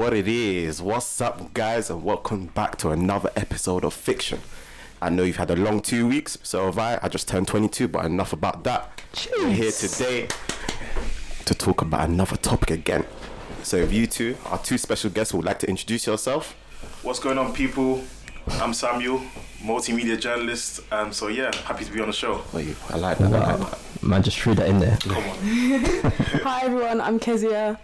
what it is. What's up, guys, and welcome back to another episode of Fiction. I know you've had a long two weeks, so have I. I just turned 22, but enough about that. We're here today to talk about another topic again. So, if you two, our two special guests, would like to introduce yourself, What's going on, people? I'm Samuel, multimedia journalist. Um, so yeah, happy to be on the show. oh, you, I like that. I like that. Man, just threw that in there. Come on. Hi everyone, I'm Keziah,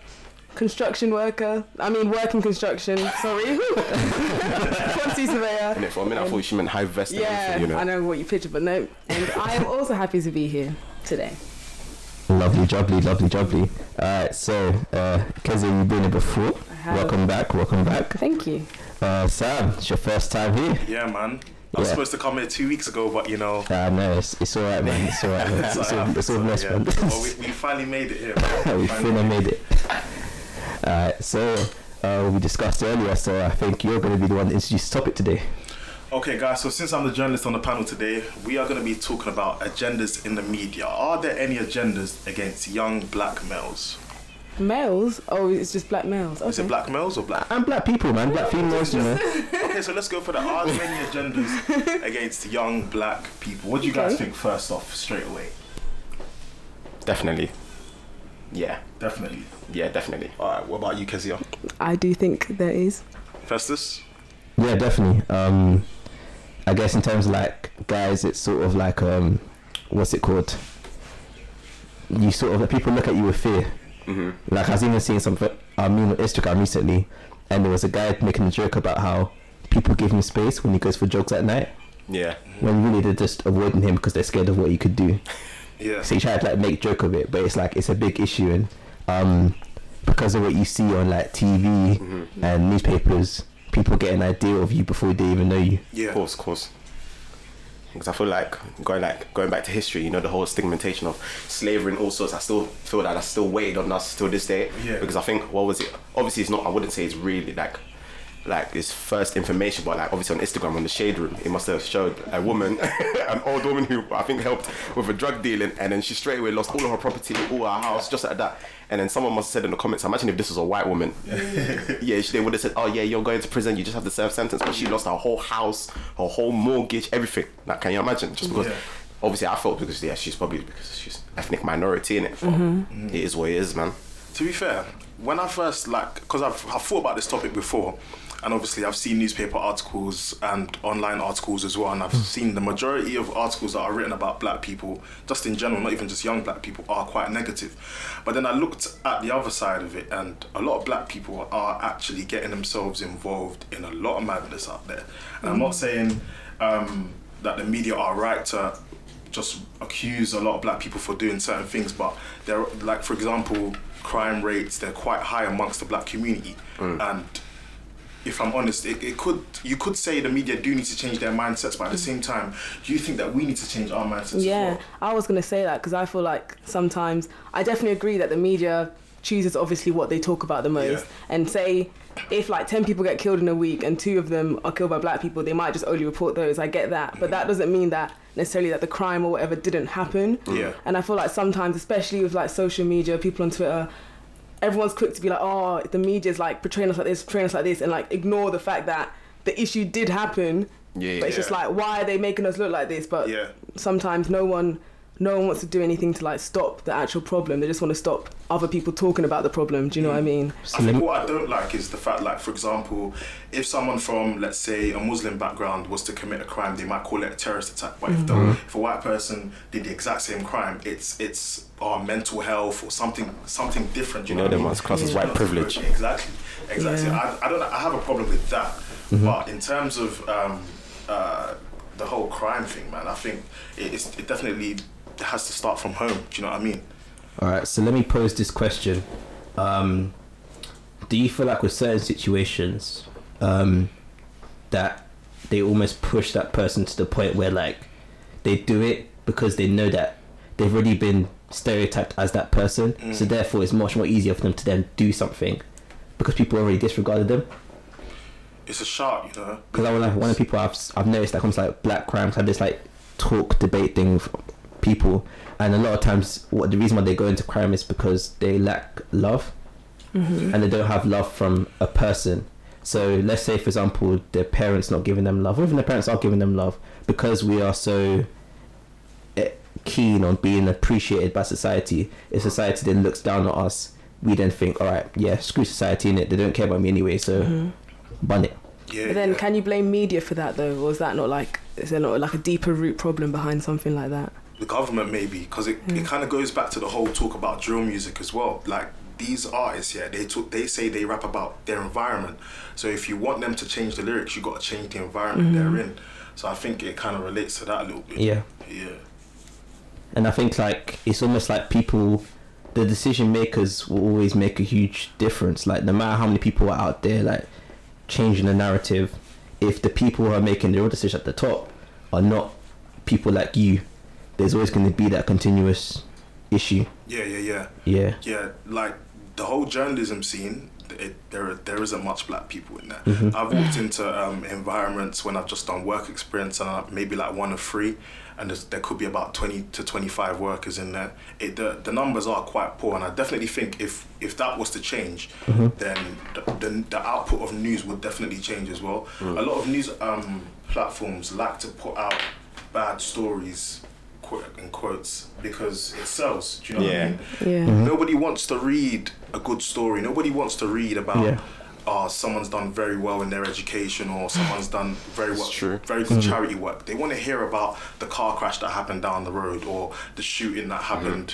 construction worker. I mean, working construction. Sorry, quantity surveyor. And for a minute, I thought she meant high vest. Yeah, everything, you know. I know what you picture, but no. And I am also happy to be here today. Lovely, jubbly, lovely, jubbly. Alright, so, uh, Keza, you've been here before. I have. Welcome back, welcome back. Thank you. Uh, Sam, it's your first time here. Yeah, man. I was Yeah. supposed to come here two weeks ago, but you know. Uh, no, it's, it's alright, man. It's alright, man. It's, it's all, it's all mess, yeah. man. Well, we, we finally made it here. Man. we finally made it. Alright, so, uh, we discussed earlier, so I think you're going to be the one to introduce the topic today. Okay, guys. So since I'm the journalist on the panel today, we are going to be talking about agendas in the media. Are there any agendas against young black males? Males? Oh, it's just black males. Okay. Is it black males or black? And black people, man. Black females, you know. Okay, so let's go for the are there any agendas against young black people? What do you guys think first off, straight away? Definitely. Yeah, Definitely. yeah, definitely. All right. What about you, Keziah? I do think there is. Festus? Yeah, definitely. Um, I guess in terms of like guys, it's sort of like um, what's it called? You sort of people look at you with fear. hmm Like I was even seeing something I mean on Instagram recently, and there was a guy making a joke about how people give him space when he goes for jokes at night, Yeah. when really they're just avoiding him because they're scared of what he could do. Yeah. So you try to like make joke of it, but it's like it's a big issue, and um, because of what you see on like TV hmm and newspapers, people get an idea of you before they even know you. Yeah. Of course, of course. Because I feel like going like going back to history, you know, the whole stigmatization of slavery and all sorts. I still feel that that's still weighed on us till this day. Yeah. Because I think what was it? Obviously, it's not. I wouldn't say it's really like like it's first information, but like obviously on Instagram on the shade room, it must have showed a woman, an old woman who I think helped with a drug dealing, and then she straight away lost all of her property, all her house, just like that. And then someone must have said in the comments, imagine if this was a white woman. yeah, she, they would have said, oh yeah, you're going to prison, you just have to serve sentence. But she lost her whole house, her whole mortgage, everything. Like, can you imagine? Just because, Yeah. obviously, I felt because yeah, she's probably because she's ethnic minority in it. Mm-hmm. It is what it is, man. To be fair, when I first like, because I've, I've thought about this topic before, and obviously I've seen newspaper articles and online articles as well, and I've hmm. seen the majority of articles that are written about black people, just in general, not even just young black people, are quite negative. But then I looked at the other side of it, and a lot of black people are actually getting themselves involved in a lot of madness out there. And I'm not hmm. saying um, that the media are right to just accuse a lot of black people for doing certain things, but they're like, for example, crime rates they're quite high amongst the black community, hmm. and if I'm honest, it, it could you could say the media do need to change their mindsets, but at the same time, do you think that we need to change our mindsets? Yeah, well? I was gonna say that because I feel like sometimes I definitely agree that the media chooses obviously what they talk about the most. Yeah. And say if like ten people get killed in a week and two of them are killed by black people, they might just only report those. I get that, but that doesn't mean that necessarily that the crime or whatever didn't happen. Yeah. And I feel like sometimes, especially with like social media, people on Twitter. Everyone's quick to be like, oh, the media's like portraying us like this, portraying us like this, and like ignore the fact that the issue did happen. Yeah, But it's just like, why are they making us look like this? But Yeah. sometimes no one no one wants to do anything to like stop the actual problem they just want to stop other people talking about the problem do you know what i mean So I think what I don't like is the fact, like, for example, if someone from, let's say, a Muslim background was to commit a crime, they might call it a terrorist attack. But if, the, if a white person did the exact same crime, it's it's our mental health or something something different. You You, know know, them what I ones class as white privilege. Exactly, exactly. Yeah. I, I don't. I have a problem with that. But in terms of um, uh, the whole crime thing, man, I think it, it's, it definitely has to start from home. Do you know what I mean? All right, so let me pose this question: um, Do you feel like with certain situations um, that they almost push that person to the point where like they do it because they know that they've already been stereotyped as that person, so therefore it's much more easier for them to then do something because people already disregarded them. It's a shot, you know. Because I was like one of the people I've I've noticed that comes like black crimes have this like talk debate thing people, and a lot of times what the reason why they go into crime is because they lack love. and they don't have love from a person. So let's say, for example, their parents not giving them love, or even their parents are giving them love, because we are so eh, keen on being appreciated by society. If society then looks down on us, we then think, all right, yeah, screw society in it. They don't care about me anyway, so bun it. Yeah. But then, yeah. can you blame media for that though, or is that not like is there not like a deeper root problem behind something like that? The government maybe because it, it mm. kind of goes back to the whole talk about drill music as well. Like these artists yeah they talk they say they rap about their environment. So if you want them to change the lyrics you got to change the environment they're mm-hmm. in. So i think it kind of relates to that a little bit. Yeah. yeah. And I think like it's almost like people, the decision makers will always make a huge difference. Like no matter how many people are out there, like changing the narrative, if the people who are making the real decision at the top are not people like you, there's always going to be that continuous issue. yeah yeah yeah. Yeah. yeah like the whole journalism scene it, there there isn't much black people in there. I've walked into um, environments when i've just done work experience and I, maybe like one of three and there could be about 20 to 25 workers in there. It, the, the numbers are quite poor and i definitely think if if that was to change then the, the, the output of news would definitely change as well. A lot of news um, platforms like to put out bad stories quote in quotes because it sells do you know what i Yeah. mean Yeah. Nobody wants to read a good story. Nobody wants to read about Yeah. uh, someone's done very well in their education or someone's done very well, true. very good charity work. They want to hear about the car crash that happened down the road or the shooting that happened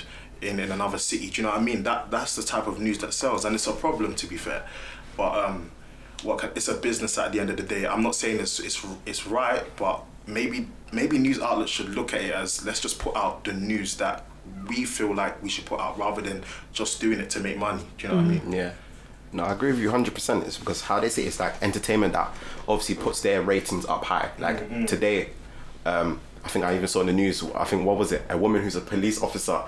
in, in another city. Do you know what I mean? That that's the type of news that sells, and it's a problem to be fair. But um, what can, it's a business at the end of the day. I'm not saying it's it's it's right, but maybe maybe news outlets should look at it as let's just put out the news that we feel like we should put out rather than just doing it to make money. Do you know what I mean? Yeah. No, I agree with you 100%. It's because how they say it's like entertainment that obviously puts their ratings up high. Like today, um, I think I even saw in the news, I think, what was it? A woman who's a police officer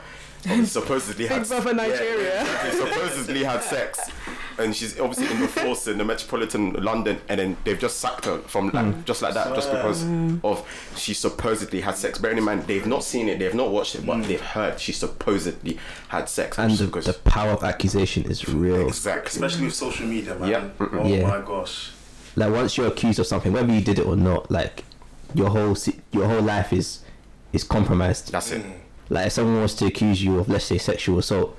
supposedly had Big Brother Nigeria. Yeah, supposedly had sex. And she's obviously in the force in the metropolitan London, and then they've just sacked her from like mm. just like that, just because mm. of she supposedly had sex. Bearing in mind, they've not seen it, they've not watched it, but mm. they've heard she supposedly had sex. And the, is the power of accusation is real. exactly. Especially with social media, man. Yeah. Oh Yeah. my gosh. Like once you're accused of something, whether you did it or not, like your whole your whole life is is compromised. That's it. Mm. Like if someone wants to accuse you of let's say sexual assault,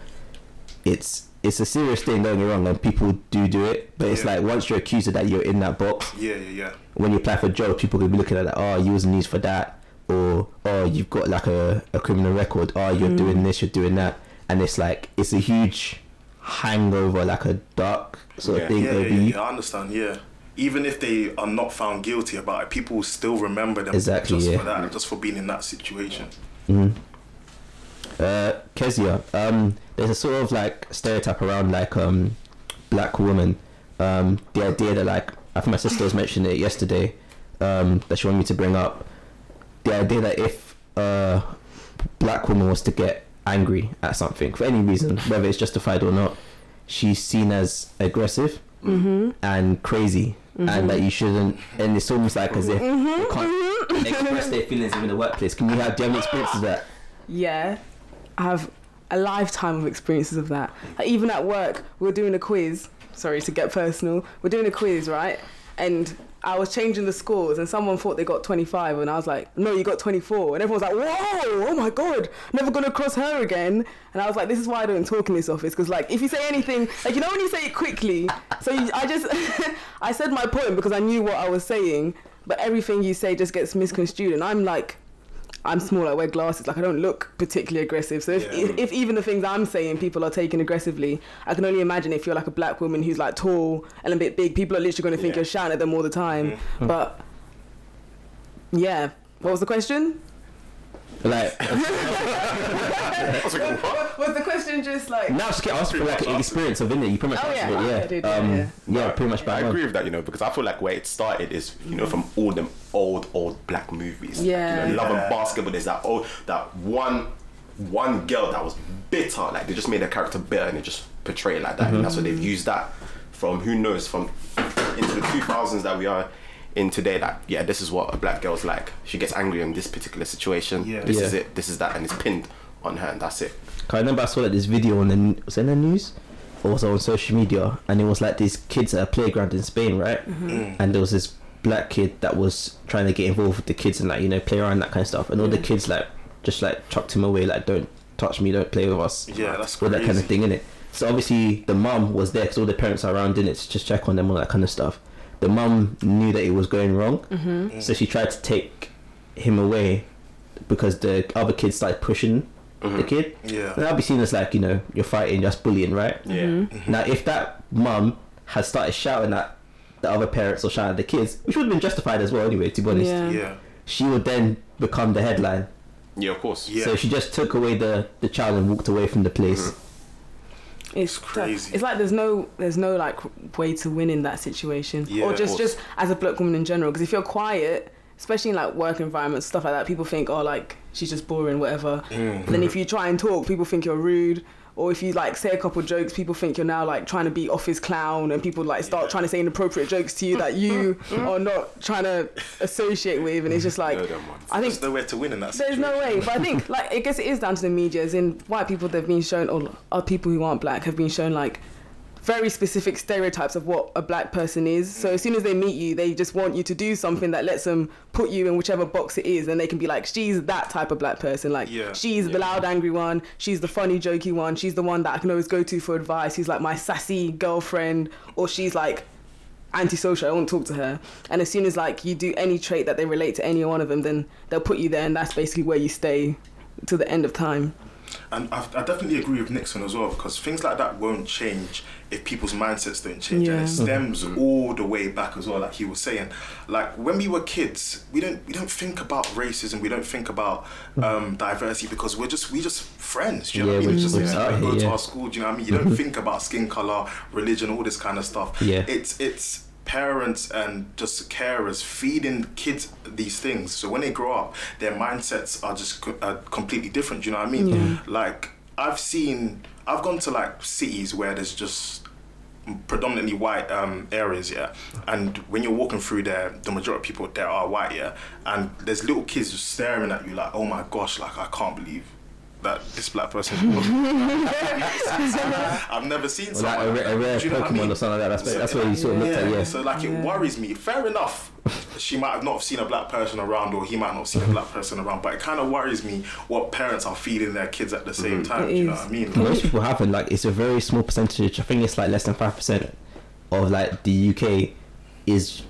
it's it's a serious thing. Don't get me wrong, and people do do it. But it's Yeah. like once you're accused of that, you're in that box. Yeah, yeah, yeah. When you apply for jobs, people could be looking at that. Oh, you was in news for that, or oh, you've got like a, a criminal record. Oh, you're mm. doing this, you're doing that, and it's like it's a huge hangover, like a dark sort Yeah. of thing Yeah, yeah, yeah, yeah, I understand. Yeah, even if they are not found guilty about it, people still remember them Exactly, just yeah. for that, just for being in that situation. Mm-hmm. Uh, Keziah, um, there's a sort of like stereotype around like um, black woman. Um, the idea that like I think my sister was mentioning it yesterday. Um, that she wanted me to bring up. The idea that if a black woman was to get angry at something for any reason, whether it's justified or not, she's seen as aggressive and crazy, and that you shouldn't. And it's almost like as if they can't express their feelings in the workplace. Can you have do you have any experiences of that? Yeah, have a lifetime of experiences of that. Like even at work, we were doing a quiz. Sorry to get personal. We're doing a quiz, right? And I was changing the scores, and someone thought they got 25, and I was like, "No, you got 24." And everyone was like, "Whoa! Oh my god! Never gonna cross her again." And I was like, "This is why I don't talk in this office, because like if you say anything, like you know when you say it quickly, so you, I just I said my point because I knew what I was saying, but everything you say just gets misconstrued, and I'm like." I'm small. I wear glasses. Like I don't look particularly aggressive. So if, Yeah. if, if even the things I'm saying people are taking aggressively, I can only imagine if you're like a black woman who's like tall and a bit big, people are literally going to think Yeah. you're shouting at them all the time. Mm-hmm. But yeah, what was the question? Like I was like, what? Was the question just like? now, just get asked for like an experience of it. You pretty much Oh, yeah. it. Yeah, I did, yeah, um, yeah. yeah, pretty much. I bang on. agree with that, you know, because I feel like where it started is, you know, from all them old, old black movies. Yeah. You know, Love and Basketball, there's that old, that one, one girl that was bitter. Like they just made a character bitter and they just portray it like that. And that's what they've used that from who knows from into the 2000s that we are in today. That yeah, this is what a black girl's like. She gets angry in this particular situation. Yeah. This is it. This is that, and it's pinned on her, and that's it. I remember I saw like this video on the was it in the news also on social media, and it was like these kids at a playground in Spain, right? Mm. And there was this black kid that was trying to get involved with the kids and like you know play around that kind of stuff, and all the kids like just like chucked him away, like don't touch me, don't play with us, Yeah, that's all that kind of thing in it. So obviously the mum was there because all the parents are around in it to just check on them, all that kind of stuff. The mum knew that it was going wrong, Mm-hmm. so she tried to take him away because the other kids started pushing the kid. Yeah. And that'd be seen as like, you know, you're fighting, just bullying, right? Yeah. Mm-hmm. Now, if that mum had started shouting at the other parents or shouting at the kids, which would have been justified as well, anyway, to be honest, Yeah. Yeah. she would then become the headline. Yeah, of course. Yeah. So she just took away the, the child and walked away from the place. It's crazy. It's like there's no there's no like way to win in that situation, Yeah, or just course. just as a black woman in general. Because if you're quiet, especially in like work environments, stuff like that, people think oh like she's just boring, whatever. Mm. Then if you try and talk, people think you're rude. Or if you like say a couple jokes, people think you're now like trying to be office clown, and people like start Yeah. trying to say inappropriate jokes to you that you are not trying to associate with, and it's just like No. I think There's nowhere to win in that there's situation. no way, but I think like I guess it is down to the media. As in, white people they've been shown, or other people who aren't black have been shown like very specific stereotypes of what a black person is. So as soon as they meet you, they just want you to do something that lets them put you in whichever box it is, and they can be like, she's that type of black person. Like Yeah. she's the loud, angry one. She's the funny, jokey one. She's the one that I can always go to for advice. She's like my sassy girlfriend, or she's like antisocial. I won't talk to her. And as soon as like you do any trait that they relate to any one of them, then they'll put you there, and that's basically where you stay to the end of time. And I, I definitely agree with Nixon as well because things like that won't change if people's mindsets don't change, and it stems all the way back as well. Like he was saying, like when we were kids, we don't we don't think about racism, we don't think about um, diversity because we're just we just friends. Do you know what I mean? we're just just people go here, to yeah. our school. Do you know what I mean? You don't think about skin color, religion, all this kind of stuff. Yeah. it's it's parents and just carers feeding kids these things. So when they grow up their mindsets are just co- uh, completely different do you know what i mean? Yeah. like i've seen i've gone to like cities where there's just predominantly white um, areas yeah? And when you're walking through there the majority of people there are white yeah? And there's little kids just staring at you like oh my gosh like i can't believe that this black person I've never seen Or like someone a, like ra- a rare Do you know what I Pokemon mean? or something like that. That's, So, that's what you sort of looked at, yeah. So like it Yeah. worries me. Fair enough. She might have not seen a black person around, or he might not have seen a black person around. But it kind of worries me what parents are feeding their kids at the same mm-hmm. time. Do you know what I mean? Most people haven't. Like, it's a very small percentage. I think it's like less than five percent of like the UK is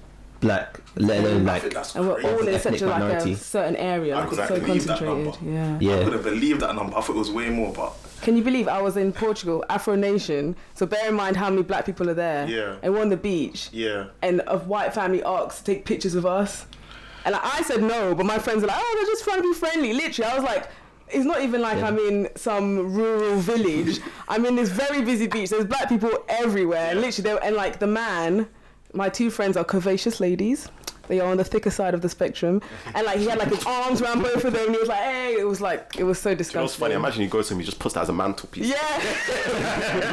black, let alone like And we're all in such a like minority. a certain area, I like could it's so actually believe that concentrated. number. Yeah. yeah. I couldn't believe that number. I thought it was way more, but Can you believe I was in Portugal, Afro Nation? So bear in mind how many black people are there. Yeah. And we're on the beach. yeah. and a white family asked to take pictures of us. And like, I said no, but my friends were like, oh, they're just trying to be friendly. Literally, I was like, it's not even like Yeah. I'm in some rural village. I'm in this very busy beach. There's black people everywhere. Yeah. literally, they were, and like the man, my two friends are curvaceous ladies. They are on the thicker side of the spectrum. And like he had like his arms around both of them. And he was like, hey, it was like, it was so You know disgusting. what's funny? Imagine you go to him, he just puts that as a mantelpiece. Yeah.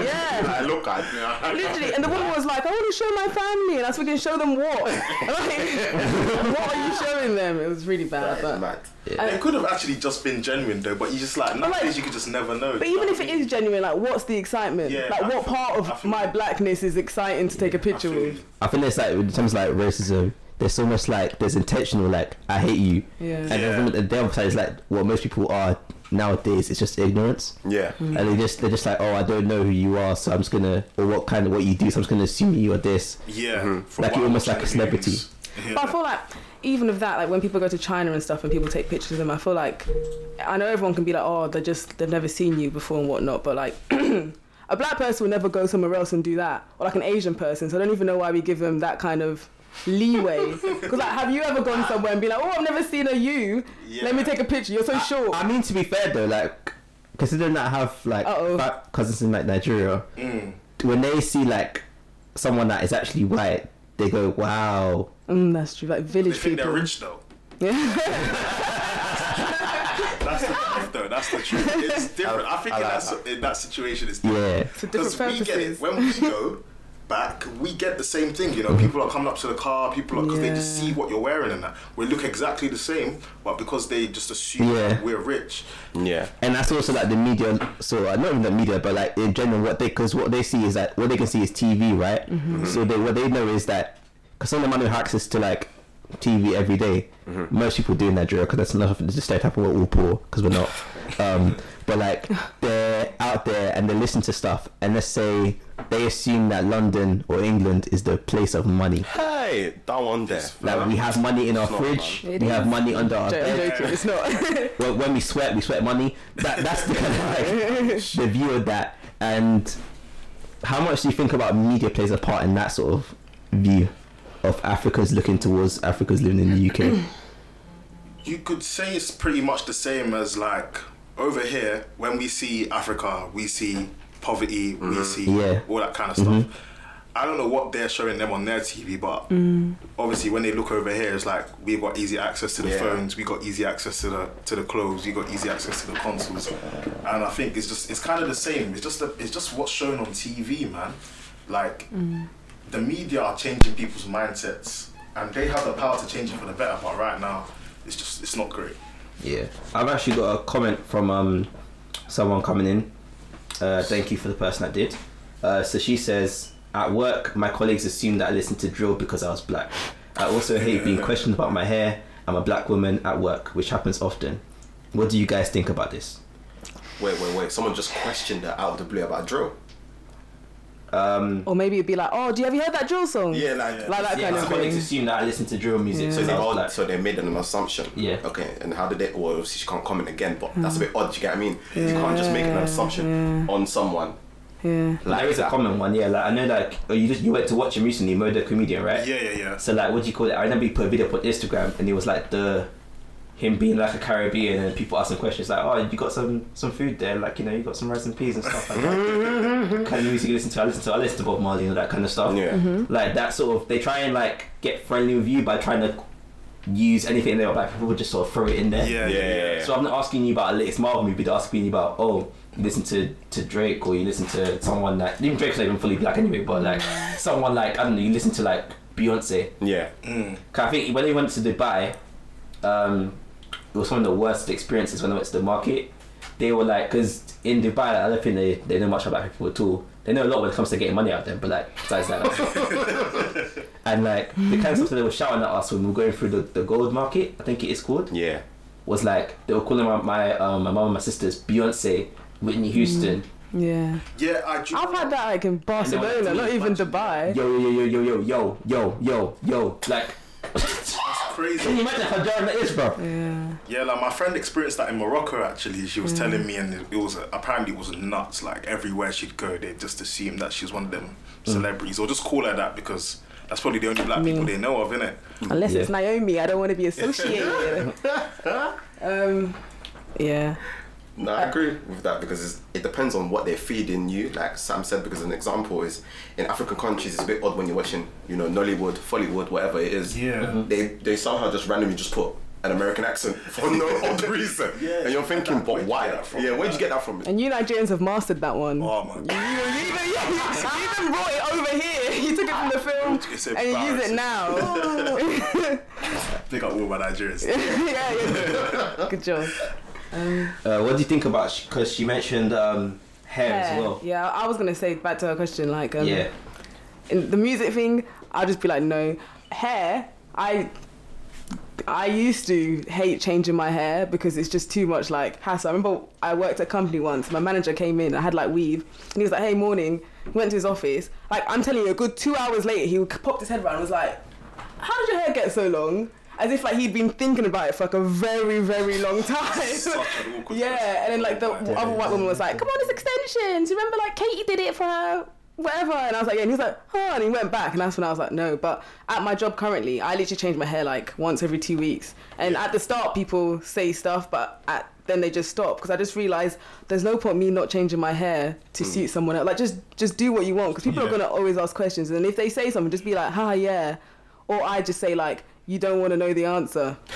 yeah. Like, look at Literally, and the woman was like, "I want to show my family," and I was thinking, "Show them what? like, what are you showing them?" It was really bad, but, mad. It could have actually just been genuine though, but you just like nowadays like- you could just never know. but even if it is genuine, like, what's the excitement? Yeah, like, I what feel- part of my blackness is exciting to take a picture feel with? I think it's like in terms like racism, there's so much like there's intentional like I hate you, Yeah. and Yeah. the other side is like what most people are nowadays. It's just ignorance, Yeah. Mm. and they just they're just like oh I don't know who you are, so I'm just gonna or what kind of what you do, so I'm just gonna assume you are this. Yeah, Mm-hmm. Like you're almost like a celebrity. Yeah. But I feel like even of that, like when people go to China and stuff and people take pictures of them, I feel like I know everyone can be like, oh, they're just they've never seen you before and whatnot, but like a black person will never go somewhere else and do that, or like an Asian person. So I don't even know why we give them that kind of leeway. Because like, have you ever gone somewhere and be like, oh, I've never seen a you. Let me take a picture. You're so short. I mean to be fair though, like considering that I have like Uh-oh. fat cousins in like Nigeria, Mm. when they see like someone that is actually white, they go wow. Mm, that's true. Like They village think people. they're rich though. Yeah. That's the truth, though. That's the truth. It's different. I think I in, like that, in that situation, it's different. Yeah. For different Because we get it when we go back, we get the same thing. You know, people are coming up to the car, people are because they just see what you're wearing and that. We look exactly the same, but because they just assume Yeah. we're rich. Yeah. and that's also like the media. So uh, not even the media, but like in general, what they because what they see is that what they can see is TV, right? So they what they know is that because some of them have access to like TV every day. Most people do in Nigeria because that's enough. It's just stereotype we're all poor because we're not. Um, but like they're out there and they listen to stuff, and let's say they assume that London or England is the place of money. Hey, that one there. Like we have money in our It's fridge, man. It we have money under our Jo- I'm bed. joking. It's not. Well, when we sweat, we sweat money. That that's the kind of like the view of that. And how much do you think about media plays a part in that sort of view of Africa's looking towards Africa's living in the UK? You could say it's pretty much the same as like over here when we see Africa, we see poverty, we mm-hmm. see Yeah. all that kind of stuff. Mm-hmm. I don't know what they're showing them on their TV, but mm. obviously when they look over here, it's like we've got easy access to the Yeah. phones, we got easy access to the to the clothes, we got easy access to the consoles, and I think it's just it's kind of the same. It's just the, it's just what's shown on TV, man. Like mm. the media are changing people's mindsets, and they have the power to change it for the better. But right now, it's just it's not great. Yeah, I've actually got a comment from um someone coming in. Uh, thank you for the person that did. Uh, so she says, at work, my colleagues assumed that I listened to drill because I was black. I also hate being questioned about my hair. I'm a black woman at work, which happens often. What do you guys think about this? Wait, wait, wait. Someone just questioned her out of the blue about drill. Um, or maybe it'd be like, oh, do you have you heard that drill song? Yeah, like, Like that yeah, kind my of colleagues thing. assume that I listen to drill music. So So they, I was all, like, so they made an assumption. Yeah. Okay. And how did they? Well, obviously she can't comment again, but that's a bit odd. You get what I mean? You can't just make an assumption on someone. Yeah. like, there is a common one, yeah. Like I know, like oh, you just you went to watch him recently, Murder comedian, right? Yeah, yeah, yeah. So like, what do you call it? I remember he put a video up on Instagram, and it was like the him being like a Caribbean, and people asking questions like, "Oh, you got some some food there? Like, you know, you got some rice and peas and stuff like that." kind of music you listen to? I listen to I listen to Bob Marley and all that kind of stuff. Yeah. Like that sort of they try and like get friendly with you by trying to use anything they like people just sort of throw it in there. Yeah, Yeah, yeah, yeah, yeah. So I'm not asking you about a latest Marvel movie, they're asking you about oh, you listen to, to Drake or you listen to someone that even Drake's not even fully black anyway, but like someone like I don't know, you listen to like Beyonce. Yeah. Mm. 'Cause I think when they went to Dubai, um, it was one of the worst experiences when I went to the market. They were like, because in Dubai, I don't think they, they know much about people at all. They know a lot when it comes to getting money out of them, but like, besides that. and like, the kind of stuff that they were shouting at us when we were going through the, the gold market, I think it is called, Yeah. was like, they were calling my, my, um, my mum and my sisters Beyonce, Whitney Houston. Yeah. Yeah, I. do- I've had that like in Barcelona, not even Dubai. Yo, yo, yo, yo, yo, yo, yo, yo, yo. Like, That's can crazy. you imagine how jarring that is, bro? Yeah. Yeah, like my friend experienced that in Morocco. Actually, she Mm. was telling me, and it was apparently it was nuts. Like everywhere she'd go, they just assumed that she was one of them celebrities, or just call her that because that's probably the only black people they know of, isn't it? Unless it's Naomi, I don't want to be associated. With her. Um, yeah. No, I agree with that because it's, it depends on what they're feeding you. Like Sam said, because an example is in African countries, it's a bit odd when you're watching, you know, Nollywood, Follywood, whatever it is. Yeah. Mm-hmm. They they somehow just randomly just put an American accent for no odd reason, Yeah. and you're thinking, Where'd but you why? that from? Yeah, where'd you get that from? And you Nigerians have mastered that one. Oh my You, you, even, you, you even brought it over here. You took it from the film and you use it now. Big up all my Nigerians. yeah, yeah. Good job. Um, Uh, what do you think about? Because she mentioned um, hair, as well. Yeah, I was gonna say back to her question, like, um, yeah. in the music thing, I'll just be like, no. Hair, I I used to hate changing my hair because it's just too much like hassle. I remember I worked at a company once. My manager came in. I had like weave, and he was like, "Hey, morning." Went to his office. Like I'm telling you, a good two hours later, he popped his head around and was like, "How did your hair get so long?" As if like he'd been thinking about it for like a very, very long time. Such an awkward Yeah, and then like the Yeah. other white woman was like, "Come on, it's extensions. You remember like Katie did it for her, whatever." And I was like, "Yeah." And he was like, "Oh," and he went back, and that's when I was like, "No." But at my job currently, I literally change my hair like once every two weeks. And at the start, people say stuff, but at then they just stop because I just realized there's no point me not changing my hair to hmm. suit someone else. Like just just do what you want because people are gonna always ask questions, and if they say something, just be like, "Ha, yeah," or I just say like, "You don't want to know the answer."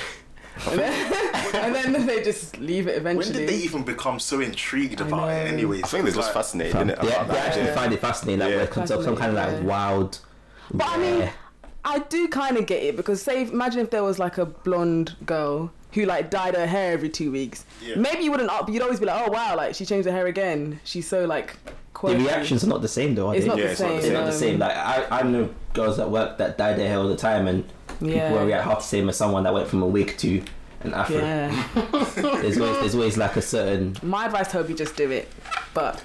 And then- and then they just leave it eventually. When did they even become so intrigued about it? know. Anyways, I think they're just like- fascinated Fam, innit, they, about they that actually idea. find it fascinating, like Yeah. where it comes up some kind of like Fascinating, wild. But I mean, I do kind of get it because say, imagine if there was like a blonde girl who like dyed her hair every two weeks. Yeah. Maybe you wouldn't up. You'd always be like, oh wow, like she changed her hair again. She's so like. the reactions are not the same though. Are It's they? not Yeah, the it's not the same. They're not the same. Like I, I know girls that work that dye their hair all the time, and people Yeah. will react half the same as someone that went from a wig to an afro. Yeah. There's always there's always like a certain My advice, Toby, just do it. But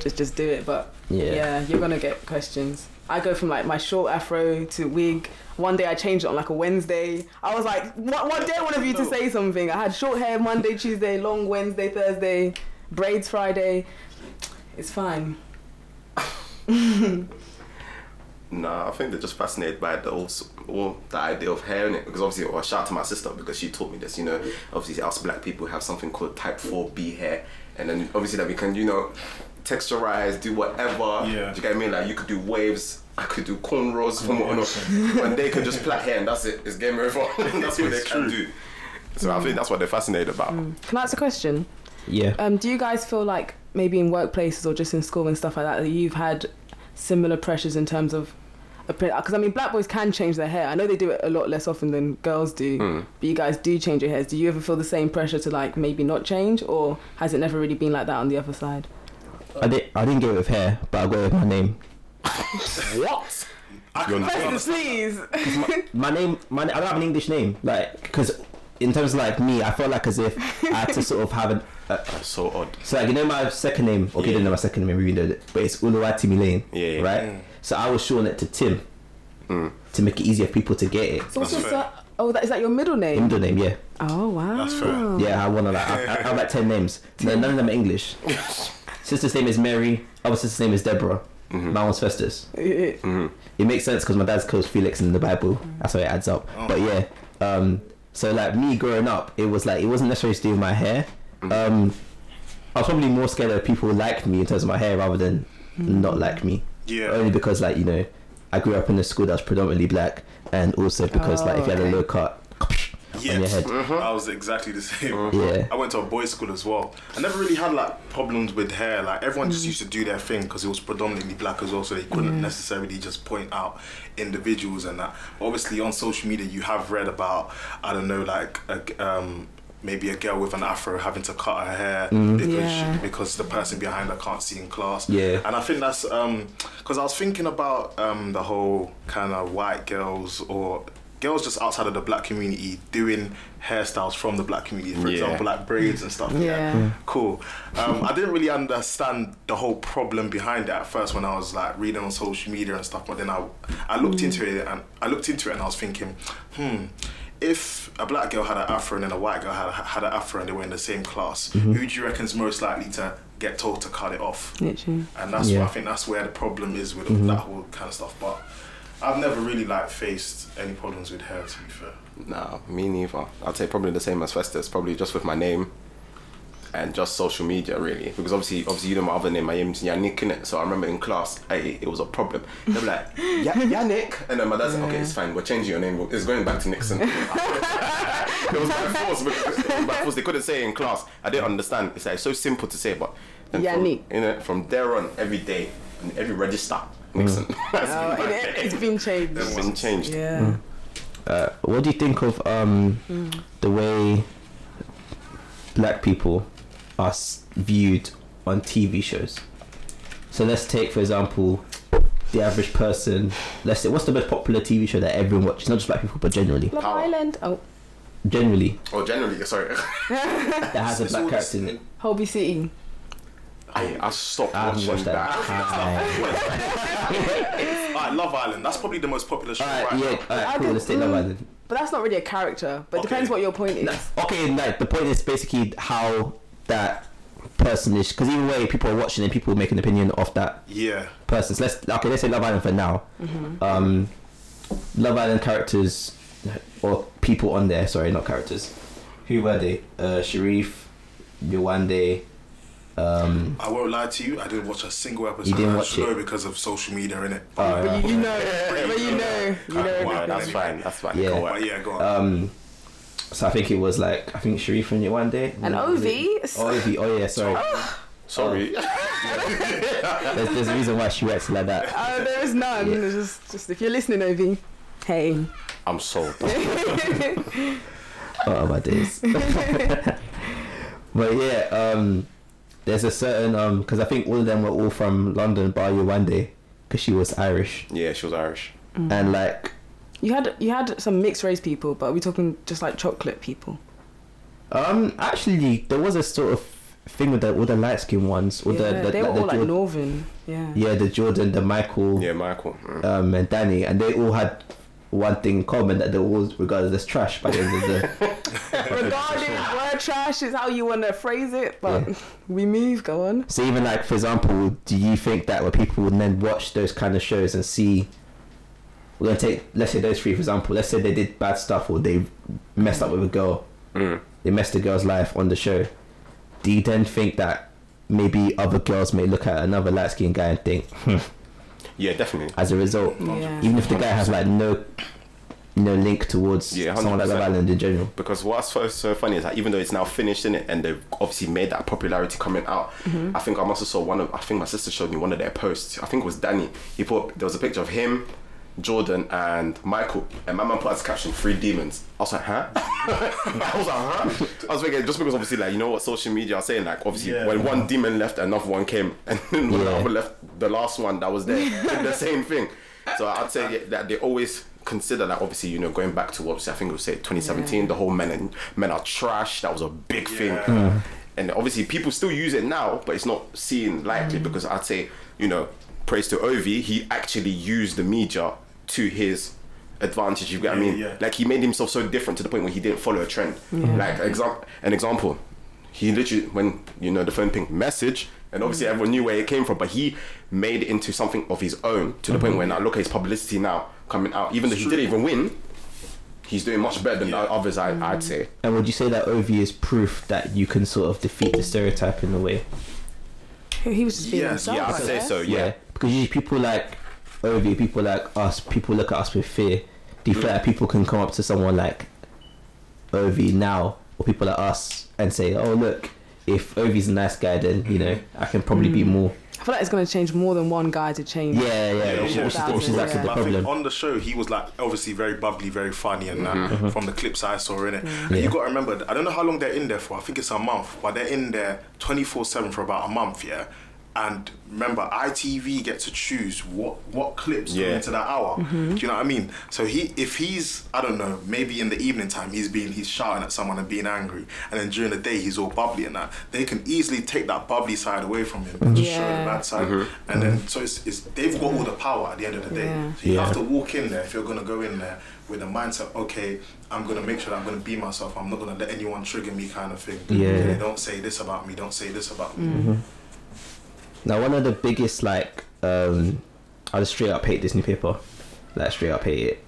just just do it. But yeah. yeah, you're gonna get questions. I go from like my short afro to wig. One day I changed it on like a Wednesday. I was like, what, what day I want of you to say something? I had short hair Monday, Tuesday, long Wednesday, Thursday, braids Friday. It's fine. No, I think they're just fascinated by the also all the idea of hair in it because obviously, well, shout out to my sister because she taught me this. You know, obviously, us black people have something called Type Four B hair, and then obviously that we can, you know, texturize, do whatever. Yeah. Do you get what I mean? Like you could do waves. I could do cornrows from what and they could just plait hair and that's it. It's game over. that's what they It's can do. So I think that's what they're fascinated about. Can I ask a question? Yeah. Um, do you guys feel like maybe in workplaces or just in school and stuff like that, that you've had similar pressures in terms of because I mean black boys can change their hair. I know they do it a lot less often than girls do. Hmm. But you guys do change your hairs. Do you ever feel the same pressure to like maybe not change, or has it never really been like that on the other side? I did. I didn't get it with hair, but I got it with my name. What? I You're can not- understand. Please. My name. My I don't have an English name. Like because in terms of like me, I felt like as if I had to sort of have an. Uh, That's so odd. so like you know my second name. Okay, Yeah. didn't know my second name. Maybe you know it, but it's Oluwatimilehin. Yeah, yeah. Right. Mm. So I was showing it to Tim Mm. to make it easier for people to get it. So what's That's your fair. sur- oh, that is that your middle name? Middle name, yeah. Oh wow. That's fair. Yeah, I want to like. I, I have like ten names. No, none of them are English. Sister's name is Mary. Other sister's name is Deborah. My one's Festus. Mm-hmm. It makes sense because my dad's called Felix in the Bible. That's how it adds up. Oh. But yeah, um, so like me growing up, it was like it wasn't necessarily to do with my hair. Um, I was probably more scared that people liked me in terms of my hair rather than not like me. Yeah. Only because like you know, I grew up in a school that was predominantly black, and also because like oh, if you had a Oh, low cut on your Yes, head, mm-hmm. I was uh-huh. exactly the same. yeah. I went to a boys' school as well. I never really had like problems with hair. Like everyone just mm. used to do their thing because it was predominantly black as well, so they couldn't mm. necessarily just point out individuals and that. Obviously, on social media, you have read about I don't know, like a, um, maybe a girl with an afro having to cut her hair because Yeah. she, because the person behind her can't see in class. Yeah. and I think that's because I was thinking about um, the whole kind of white girls or girls just outside of the black community doing hairstyles from the black community, for Yeah. example, like braids and stuff. Yeah. Cool. Um, I didn't really understand the whole problem behind it at first when I was like reading on social media and stuff. But then I, I looked into it and I looked into it and I was thinking, hmm, if a black girl had an afro and then a white girl had had an afro and they were in the same class, who do you reckon's most likely to get told to cut it off? Literally. And that's Yeah. I think that's where the problem is with Mm-hmm. that whole kind of stuff. But I've never really like faced any problems with hair. To be fair. Nah, me neither. I'd say probably the same as Festus, probably just with my name and just social media really. Because obviously obviously you know my other name, my name's Yannick innit? So I remember in class, hey, it was a problem. They were like, "Ya- Yannick and then my dad's like, okay, it's fine, we're changing your name. It's going back to Nixon. it was by force because by force. They couldn't say it in class. I didn't understand. It's like so simple to say, but Yannick. From, you know, from there on, every day, in every register, Nixon. That's Oh, been my it, it's been changed. It's been changed. Yeah. Uh, what do you think of um, the way black people are viewed on TV shows? So let's take, for example, the average person. Let's say, what's the most popular TV show that everyone watches? Not just black people, but generally. Love How? Island. Oh, Generally, Oh, generally, sorry. that has a It's black all character in the it. Holby City. I, I stopped I watching watched that. that. Alright, uh, Love Island. That's probably the most popular show Alright, right yeah, now. alright, I cool. did- Let's take Love Island. But that's not really a character. But it Okay. depends what your point is. No, okay, like the point is basically how that person is. Because even way, people are watching and people make an opinion of that Yeah. person. So let's okay, let's say Love Island for now. Um, Love Island characters or people on there. Sorry, not characters. Who were they? Uh, Sherif, Yewande. Um, I won't lie to you. I didn't watch a single episode You didn't watch that show it? because of social media, innit? Oh, But you, you know, but you know, you know. Wow, Yeah, that's fine. That's fine. Yeah. Go But on. yeah, go on. um, So I think it was like I think Sherif and Yewande. And Ovie. Oh, Ovie. Oh yeah, sorry. Sorry. There's, there's a reason why she works like that. Uh, there is none. It's just, just if you're listening, Ovie, hey. I'm sold. Oh my days. but yeah, um, there's a certain um, because I think all of them were all from London, bar Yewande, because she was Irish, Yeah, she was Irish. and like You had you had some mixed race people, but are we talking just like chocolate people? um, actually there was a sort of thing with the all the light skinned ones, or yeah, the, the they were like the all like Jor- northern. Yeah. yeah, the Jordan, the Michael, Yeah, Michael. Mm. um, and Danny, and they all had one thing in common that they were all regarded as trash by the end of the. Regarding word trash is how you want to phrase it, but Yeah. we move. Go on. So even like for example, do you think that when people would then watch those kind of shows and see, we're gonna take let's say those three for example. Let's say they did bad stuff or they messed up with a girl, Mm. they messed the girl's life on the show. Do you then think that maybe other girls may look at another light skinned guy and think, hmm, Yeah, definitely. as a result, Yeah. even if the guy has like no, no link towards Yeah, someone like Love Island in general. Because what's so, so funny is that even though it's now finished in it and they've obviously made that popularity coming out, I think I must have saw one of I think my sister showed me one of their posts. I think it was Danny. He put there was a picture of him, Jordan, and Michael, and my man put as caption three demons. I was like, huh? I was like, huh? I was thinking just because obviously like you know what social media are saying like obviously Yeah. when one demon left another one came and then when the other left the last one that was there did the same thing. So I'd say yeah, that they always consider that obviously you know going back to obviously I think it was say 2017 the whole men and men are trash that was a big thing Yeah. and obviously people still use it now but it's not seen likely hmm. because I'd say you know praise to Ovie he actually used the media to his advantage you get what I mean? yeah. like he made himself so different to the point where he didn't follow a trend. Like exam- an example he literally when you know the phone ping message and obviously mm. everyone knew where it came from but he made it into something of his own to the point mm-hmm. where now look at his publicity now coming out. Even though he didn't even win he's doing much better than Yeah. the others I, I'd mm-hmm. say. And would you say that Ovie is proof that you can sort of defeat the stereotype in a way? He was just being Yes, himself. yeah I'd I say guess. so yeah, Because usually people like Ovie, people like us, people look at us with fear. Do you feel like people can come up to someone like Ovie now, or people like us, and say, "Oh, look, if Ovie's a nice guy, then you know I can probably be mm. more." I feel like it's going to change more than one guy to change. Yeah, yeah, Yeah, which, yeah. which is, which is actually Yeah. the But I think problem. on the show, he was like obviously very bubbly, very funny, and that from the clips I saw in it. Mm. And Yeah. you got to remember, I don't know how long they're in there for. I think it's a month, but they're in there twenty four seven for about a month, yeah. And remember, ITV get to choose what what clips go into that hour. Mm-hmm. Do you know what I mean? So he, if he's, I don't know, maybe in the evening time he's being he's shouting at someone and being angry, and then during the day he's all bubbly and that. They can easily take that bubbly side away from him and just show the Yeah. bad side. Mm-hmm. And then so it's, it's they've got all the power at the end of the day. Yeah. So you Yeah. have to walk in there if you're gonna go in there with a mindset, okay, I'm gonna make sure that I'm gonna be myself. I'm not gonna let anyone trigger me, kind of thing. Yeah. Okay, don't say this about me. Don't say this about me. Mm-hmm. Now, one of the biggest like, um, I just straight up hate this new paper. Like straight up hate it.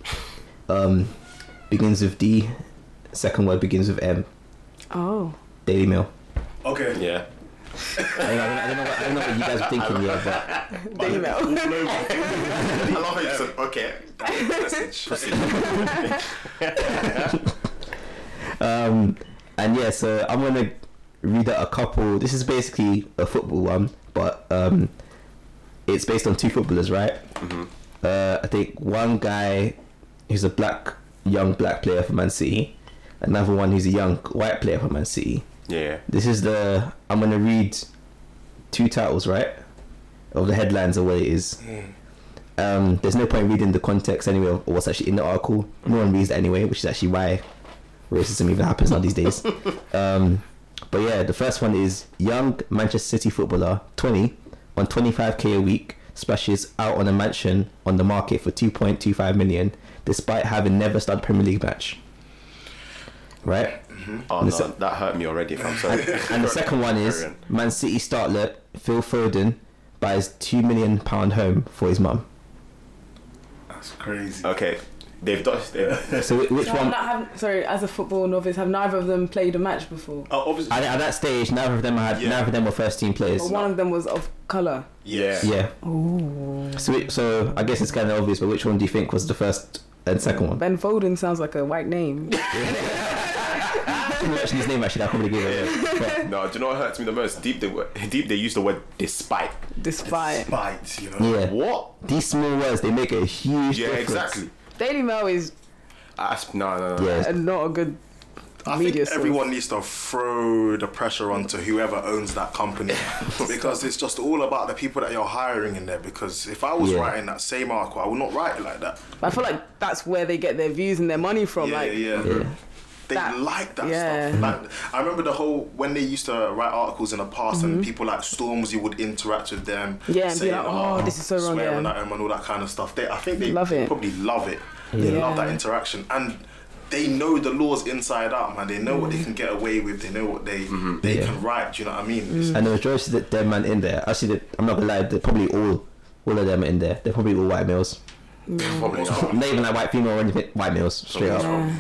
Um, begins with D. Second word begins with M. Oh. Daily Mail. Okay. yeah I don't, know, I, don't know, what, I don't know what you guys are thinking yet, but The email. I love how you said okay Message. Um, and yeah, so I'm gonna read out a couple. This is basically a football one, but um, it's based on two footballers, right? Uh, I think one guy who's a black young black player for Man City, another one who's a young white player for Man City. yeah This is the I'm gonna read two titles, right, of the headlines of what it is. Um, there's no point reading the context anyway of what's actually in the article. No one reads it anyway, which is actually why racism even happens now these days. Um, but yeah, the first one is young Manchester City footballer, 20, on 25k a week, splashes out on a mansion on the market for 2.25 million, despite having never started a Premier League match. Right? Mm-hmm. oh no se- that hurt me already if I'm sorry And the second one is Carry on. Man City startlet Phil Foden buys two million pound home for his mum. That's crazy. okay they've done they've, So which So one? not- have- sorry, as a football novice, have neither of them played a match before? Oh, obviously. At, at that stage, neither of them had. Yeah. Neither of them were first team players. But one of them was of colour. yeah Yeah. Oh. So, so I guess it's kind of obvious, but which one do you think was the first and second one? Ben Foden sounds like a white name. Can you mention his name actually? I probably give it. But, No, do you know what hurts me the most? Deep, they were- deep. They use the word despite. Despite Spite, you know. yeah. What? These small words they make a huge difference. Yeah, difference. exactly. Daily Mail is I, no, no, no. Yeah. not a good I media think source. everyone needs to throw the pressure onto whoever owns that company because it's just all about the people that you're hiring in there. Because if I was Yeah. writing that same article, I would not write it like that. I feel like that's where they get their views and their money from. yeah, like, yeah, Yeah. They That- like that yeah. stuff. Like, I remember the whole when they used to write articles in the past, and people like Stormzy would interact with them. Mm-hmm. Yeah, and be saying, like, "Oh, this is so wrong," swearing yeah. at them and all that kind of stuff. They, I think they Love it. probably love it. They love that interaction, and they know the laws inside out, man. They know what Mm. they can get away with. They know what they they Yeah. can write. Do you know what I mean? Mm. And the majority of the dead man in there, I see that. I'm not gonna lie, they're probably all, all of them are in there. They're probably all white males. Probably not. Not even like white female or anything. White males, straight up. Yeah.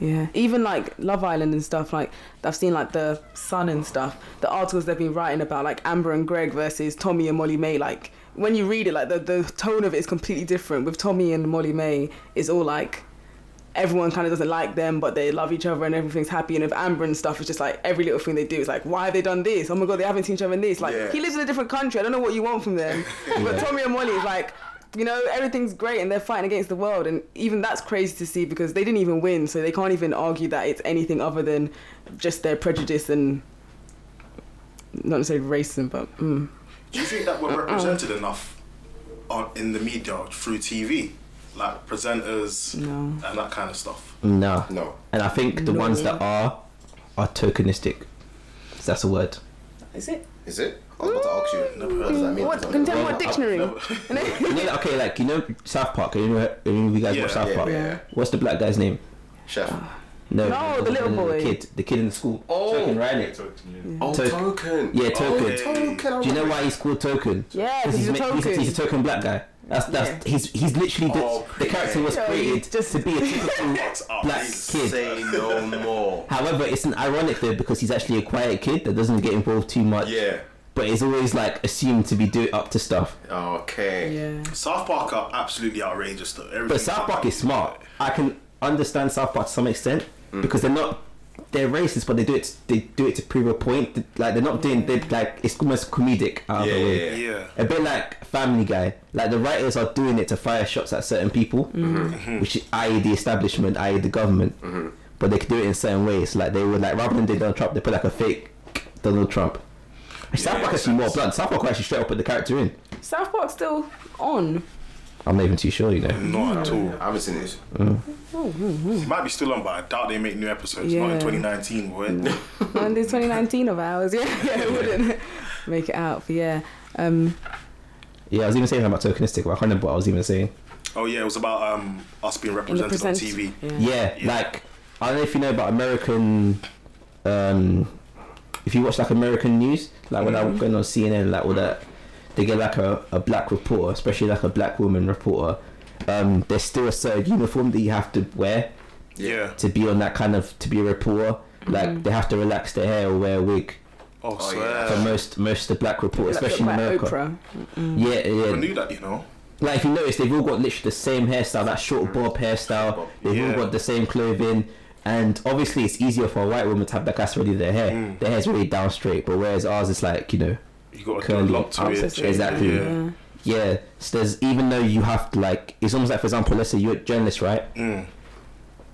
Yeah. Even like Love Island and stuff, like I've seen like the Sun and stuff, the articles they've been writing about like Amber and Greg versus Tommy and Molly-Mae, like when you read it, like the, the tone of it is completely different. With Tommy and Molly-Mae, it's all like everyone kind of doesn't like them, but they love each other and everything's happy. And with Amber and stuff, it's just like every little thing they do is like, why have they done this? Oh my god, they haven't seen each other in this. Like Yeah. he lives in a different country. I don't know what you want from them. But Tommy and Molly is like, you know, everything's great and they're fighting against the world. And even that's crazy to see because they didn't even win, so they can't even argue that it's anything other than just their prejudice and not necessarily racism, but mm. Do you think that we're uh-uh. represented enough on in the media through TV, like presenters No. and that kind of stuff? No. No. And I think the No. ones that are, are tokenistic. That's a word. is it? Is it? I was about to ask you. What does that mean? What? Can you tell me what dictionary? You know, okay, like, you know South Park? You you, know, you guys Yeah, watch South yeah, Park? yeah. What's the black guy's name? Chef. Ah. No, No, the little boy. the kid, the kid in the school. Oh. Token Riley. Oh, To- token. Yeah, oh, Token. Okay. Token. Oh, oh do you know why he's called Token? Yeah, 'cause he's a ma- He's, he's a token black guy. That's that's he's he's literally the, Oh, the character was yeah. created Just- to be a typical black Jesus. kid. Say no more. However, it's an ironic though because he's actually a quiet kid that doesn't get involved too much. Yeah. But is always like assumed to be do up to stuff. Okay. Yeah. South Park are absolutely outrageous though. Everything But South Park is smart. I can understand South Park to some extent Mm. because they're not they're racist, but they do it they do it to prove a point. Like they're not doing they like it's almost comedic out Yeah, of the way. yeah, yeah. Yeah. A bit like Family Guy. Like the writers are doing it to fire shots at certain people, mm-hmm. Mm-hmm. which is i.e. the establishment, i.e. the government. Mm-hmm. But they could do it in certain ways. Like they would like rather than Donald Trump, they put like a fake Donald Trump. South Yeah, Park makes actually more sense. blunt. South Park actually straight up put the character in. South Park's still on. I'm not even too sure, you know. Not at all. I haven't seen this. It might be still on, but I doubt they make new episodes. Yeah. Not in Yeah. 2019, boy. And this 2019 of ours, yeah, yeah, it wouldn't make it out. But yeah, um, Yeah, I was even saying about tokenistic, but I can't remember what I was even saying. oh yeah, it was about um us being in the represented on TV. Yeah. Yeah, Yeah. like I don't know if you know about American. Um, if you watch like American news, like when I'm going on CNN, like all that, they get like a, a black reporter, especially like a black woman reporter. Um, there's still a certain uniform that you have to wear Yeah. to be on that kind of to be a reporter. Like they have to relax their hair or wear a wig. Oh, Oh, yeah. For most most of the black reporters, Like, especially in like America. Oprah. Yeah, I yeah. knew that, you know. Like if you notice, they've all got literally the same hairstyle, that short bob hairstyle. They've Yeah. all got the same clothing, and obviously it's easier for a white woman to have that that's really their hair. Mm. Their hair's really down straight, but whereas ours is like you know, You got to Curly. do a lot to I'm it. so change it, Exactly. Yeah. yeah. So there's even though you have to like, it's almost like for example, let's say you're a journalist, right? Mm.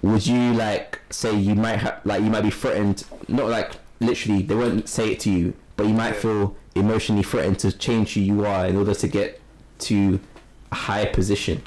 Would you like say you might have like you might be threatened? Not like literally, they won't say it to you, but you might Yeah. feel emotionally threatened to change who you are in order to get to a higher position.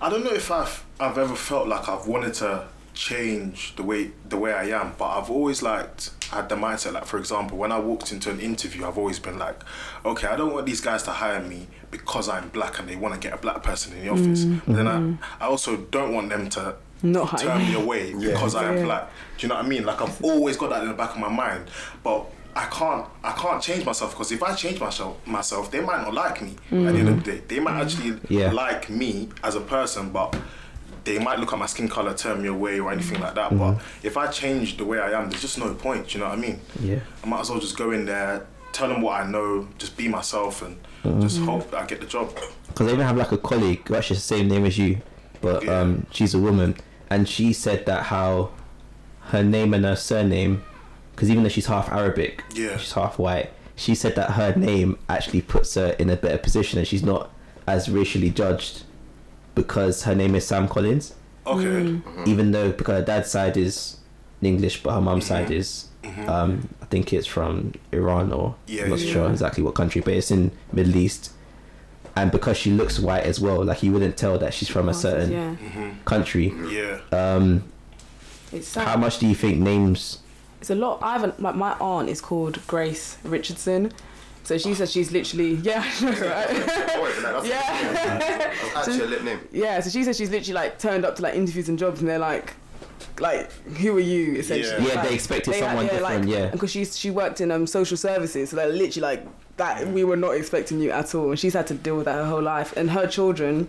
I don't know if I've I've ever felt like I've wanted to change the way the way I am, but I've always liked had the mindset like for example when I walked into an interview I've always been like okay I don't want these guys to hire me because I'm black and they want to get a black person in the office mm, but then I, mm. I also don't want them to Not turn me me. away Yeah. because I am Yeah. black do you know what I mean like I've always got that in the back of my mind but I can't I can't change myself because if I change myself myself they might not like me at the end of mm. the day they might actually Yeah. like me as a person but they might look at my skin color, turn me away, or anything like that. But if I change the way I am, there's just no point. You know what I mean? Yeah. I might as well just go in there, tell them what I know, just be myself, and just hope that I get the job. because I even have like a colleague who actually has the same name as you, but Yeah. um, she's a woman, and she said that how her name and her surname, because even though she's half Arabic, Yeah. she's half white. She said that her name actually puts her in a better position, and she's not as racially judged because her name is Sam Collins. Okay. Mm-hmm. Even though because her dad's side is English, but her mum's Mm-hmm. side is, um, I think it's from Iran or Yeah, I'm not yeah, sure exactly what country, but it's in Middle East. And because she looks white as well, like you wouldn't tell that she's from a certain Yeah, country. Yeah. Um, it's how much do you think names? It's a lot. I haven't. My, my aunt is called Grace Richardson, so she says she's literally yeah, right? Oh, wait, no, that's, yeah, that's actually a lit name. yeah. So she says she's literally like turned up to like interviews and jobs, and they're like, like, who are you? Essentially, Yeah. Yeah, Like, they expected they- someone different. yeah, because she's she worked in um social services, so they're literally like that. We were not expecting you at all, and she's had to deal with that her whole life. And her children,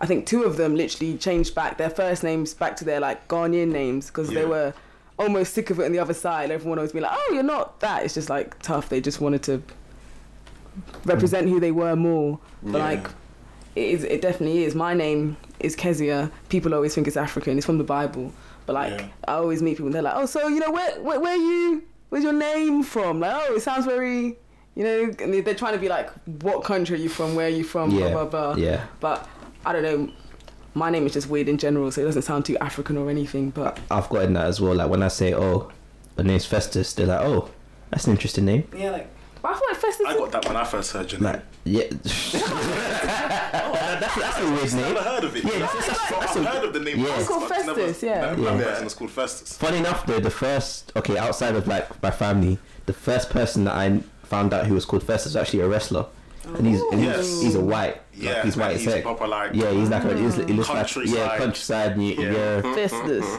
I think two of them literally changed back their first names back to their like Ghanaian names because Yeah. they were almost sick of it on the other side. Everyone always be like, "Oh, you're not that." It's just like tough. They just wanted to represent who they were more, but Yeah. like. It, is, it definitely is. My name is Keziah. People always think it's African. It's from the Bible. But like, Yeah. I always meet people and they're like, "Oh, so you know where where, where you where's your name from?" Like, "Oh, it sounds very, you know." They- they're trying to be like, "What country are you from? Where are you from?" yeah, Blah blah blah. yeah. But I don't know. My name is just weird in general, so it doesn't sound too African or anything. But I've gotten that as well. Like when I say, "Oh, my name's Festus," they're like, "Oh, that's an interesting name." yeah, like, but I feel like Festus. I got that when I first heard your name. Like, yeah, oh, that's, that's a weird I've name. never heard of it. Yeah, I've, that's- that's- that's I've a- heard of the name. yeah. It's called but I've never Festus, yeah. Yeah. person that's called Festus. Funny enough, though, the first okay outside of like my family, the first person that I found out who was called Festus was actually a wrestler, and he's and he's, Yes. he's a white, Yeah, like, he's white and as heck. proper like Yeah, he's like a, he's, he looks like yeah, Countryside. countryside. Yeah, Yeah. yeah, Festus.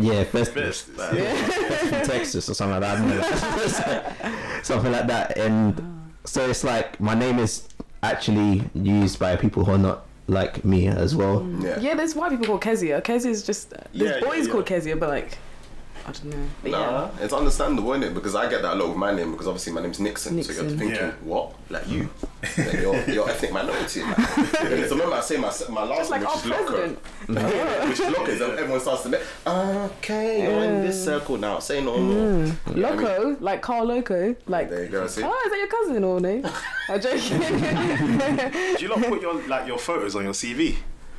yeah, Festus. Festus. from Texas or something like that. I don't know. something like that. And so it's like my name is actually used by people who are not like me as well. Yeah. Yeah, there's white people called Keziah. Keziah is just there's Yeah, yeah, boys yeah. called Keziah, but like I don't know. But Nah, it's understandable, isn't it? Because I get that a lot with my name because obviously my name's Nixon. So you're Nixon. thinking, Yeah. what? Like you? Like you're, you're ethnic minority. Like, and the moment I say my my last Just like name, which is Locker, yeah, which is Locker, so everyone starts to make, okay, you're in this circle now. Say no more. You know what I mean? Loco, like Carl Loco, like. There you go. See? Oh, is that your cousin or no? Eh? I'm joking. Do you not put your like your photos on your CV?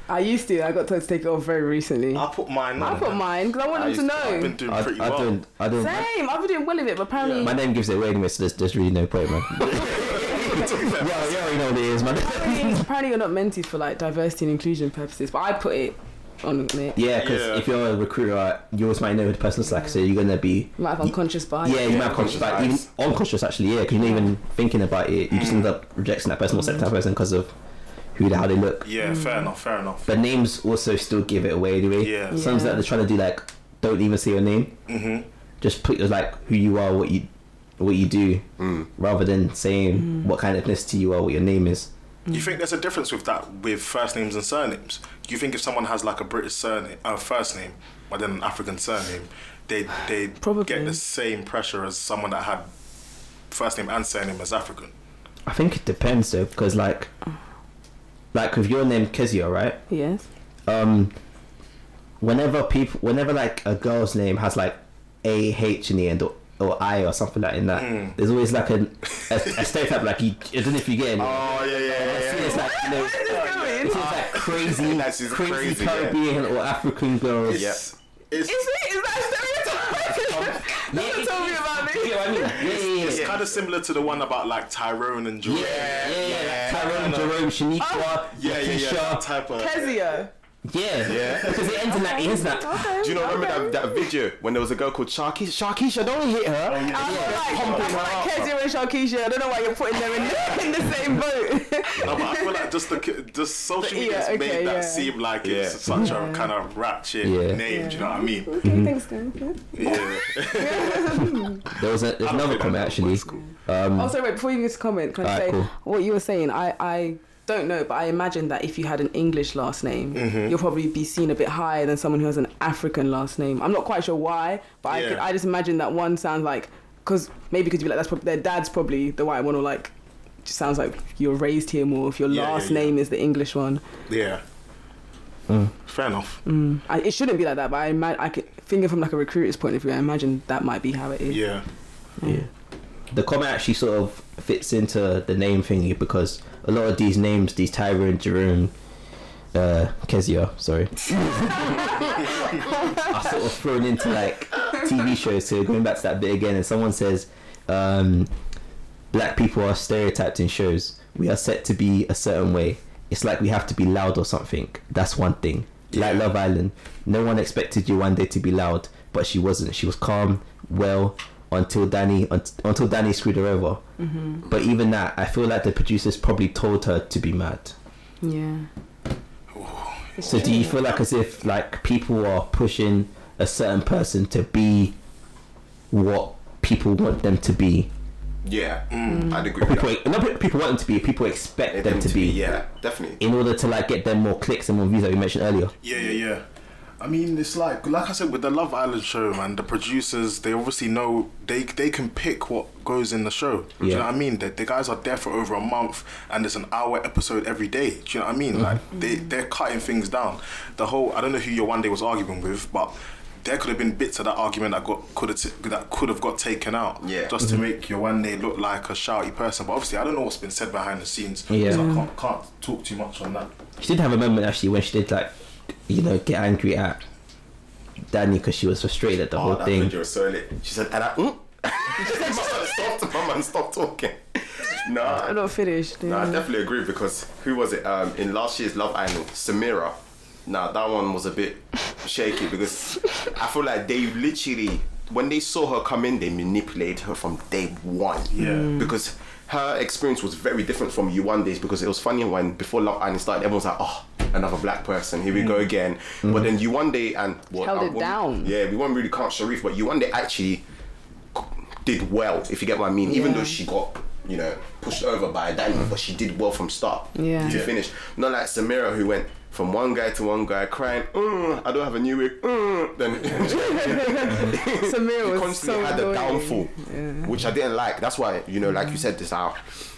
I used to. I got told to take it off very recently. I put mine. I on. put mine because I want I them to used to- I've been know. doing I, pretty I well. don't. I don't. Same. I've been doing well with it, but apparently. My name gives it away anyway, so there's, there's really no point, man. yeah, yeah, you know what it is, man. apparently, apparently you're not meant to for like diversity and inclusion purposes, but I put it on it. Yeah, because Yeah. if you're a recruiter, you always might know who the person's like, so you're gonna be. You might have unconscious bias. Yeah, you Yeah, might have conscious, like, even unconscious unconscious actually, yeah, because you're not even thinking about it. You just mm. end up rejecting that person or accepting that person because of who how they look. Yeah, fair enough, fair enough. But names also still give it away anyway. Yeah. Sometimes Yeah. that they're trying to do like, don't even say your name. Mm-hmm. Just put like who you are, what you, what you do, Mm. rather than saying what kind of ethnicity you are, what your name is. Do you think there's a difference with that with first names and surnames? Do you think if someone has like a British surname, uh, first name, but then an African surname, they they Probably. get the same pressure as someone that had first name and surname as African? I think it depends though, because like, like with your name Keziah, right? Yes. um whenever people whenever like a girl's name has like a h in the end or, or i or something like in that Mm. there's always like a, a, a stereotype like you i don't know if you get it Oh yeah, yeah, it's like you know Where is this going? it's like crazy That's just crazy, crazy, yeah. caribbean or african girls Yeah. It's, Is it? Is that stereotype? No one it's- told me about you this. get what I mean? yeah yeah yeah it's yeah kind of similar to the one about like Tyrone and Jerome. yeah, yeah, yeah, Tyrone, yeah. Jerome, Shaniqua, Oh. yeah, yeah, yeah, that type of. Keziah. Yeah, Yeah. because it ends in that, it ends in that. Okay. Do you know remember okay. that, that video when there was a girl called Sharkeisha? Sharkeisha, don't hit her. I feel like, I feel like Keziah and Sharkeisha. I don't know why you're putting them in the, in the same boat. No, but I feel like just the just social media has okay, made that yeah. seem like Yeah. it's such a kind of ratchet Yeah. name. Do you know what I mean? okay, thanks, guys. Yeah. There was a, there's another comment that actually. was cool. Um, Oh, sorry, wait, before you get to comment, can I Alright, say cool. what you were saying? I, I don't know, but I imagine that if you had an English last name, Mm-hmm. you'll probably be seen a bit higher than someone who has an African last name. I'm not quite sure why, but I, could, I just imagine that one sounds like, because maybe because you be like, that's probably, their dad's probably the white one, or like, just sounds like you're raised here more if your Yeah, last yeah, yeah. name is the English one. Yeah. Mm. Fair enough. Mm. I, it shouldn't be like that, but I, ima- I could. thinking from like a recruiter's point of view, I imagine that might be how it is. Yeah. Yeah. The comment actually sort of fits into the name thingy because a lot of these names, these Tyrone, Jerome, uh, Keziah, sorry, are sort of thrown into like TV shows. So going back to that bit again, and someone says, um, black people are stereotyped in shows. We are set to be a certain way. It's like we have to be loud or something. That's one thing. Like Love Island, no one expected Yewande to be loud, but she wasn't. She was calm, well, until Danny unt- until Danny screwed her over. But even that, I feel like the producers probably told her to be mad. Yeah. It's So do you feel like as if like people are pushing a certain person to be what people want them to be? Yeah, Mm. I'd agree Or with people that. not people want them to be, people expect Them them to be. yeah, definitely. In order to like get them more clicks and more views that we mentioned earlier. Yeah, yeah, yeah. I mean, it's like, like I said, with the Love Island show, man. The producers, they obviously know they they can pick what goes in the show. Yeah. Do you know what I mean? The, the guys are there for over a month, and there's an hour episode every day. Do you know what I mean? Mm. Like they they're cutting things down. The whole I don't know who Yewande was arguing with, but. There could have been bits of that argument that got could have t- that could have got taken out, Yeah. just to mm-hmm. make Yewande look like a shouty person. But obviously, I don't know what's been said behind the scenes, Yeah. so I can't, can't talk too much on that. She did have a moment actually when she did like, you know, get angry at Danny because she was frustrated at the Oh, whole that thing. video was so lit. She said, and I, mm? stop, my man, stop talking. I'm not finished. nah, I definitely agree because who was it? Um, in last year's Love Island, Samira. Now that one was a bit shaky because I feel like they literally, when they saw her come in, they manipulated her from day one. Yeah. Because her experience was very different from Yewande's because it was funny when before Love Island started, everyone was like, oh, another black person, here we go mm. again. But then Yewande and well, Held I it won't- down. Yeah, we won't really count Sherif, but Yewande actually did well, if you get what I mean. Even though she got, you know, pushed over by Daniel, but she did well from start Yeah. to Yeah. finish. Not like Samira who went from one guy to one guy crying, mm, I don't have a new wig, mm. then Samira he was constantly so had the annoying. downfall, which I didn't like. That's why, you know, like you said, this how,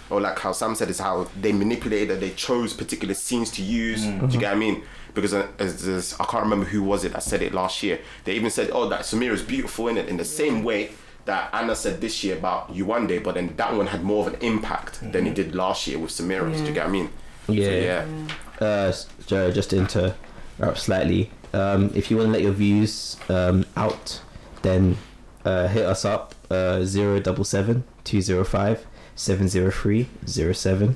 or like how Sam said, is how they manipulated, that they chose particular scenes to use. Do you get what I mean? Because uh, as, as, I can't remember who was it that said it last year. They even said, "Oh, that Samira is beautiful in it," in the same way that Anna said this year about Yewande, but then that one had more of an impact than it did last year with Samira. Do you get what I mean? So, Yeah. yeah. Uh, just to interrupt slightly, um, if you want to let your views um, out, then uh, hit us up uh, 077 205 703 07.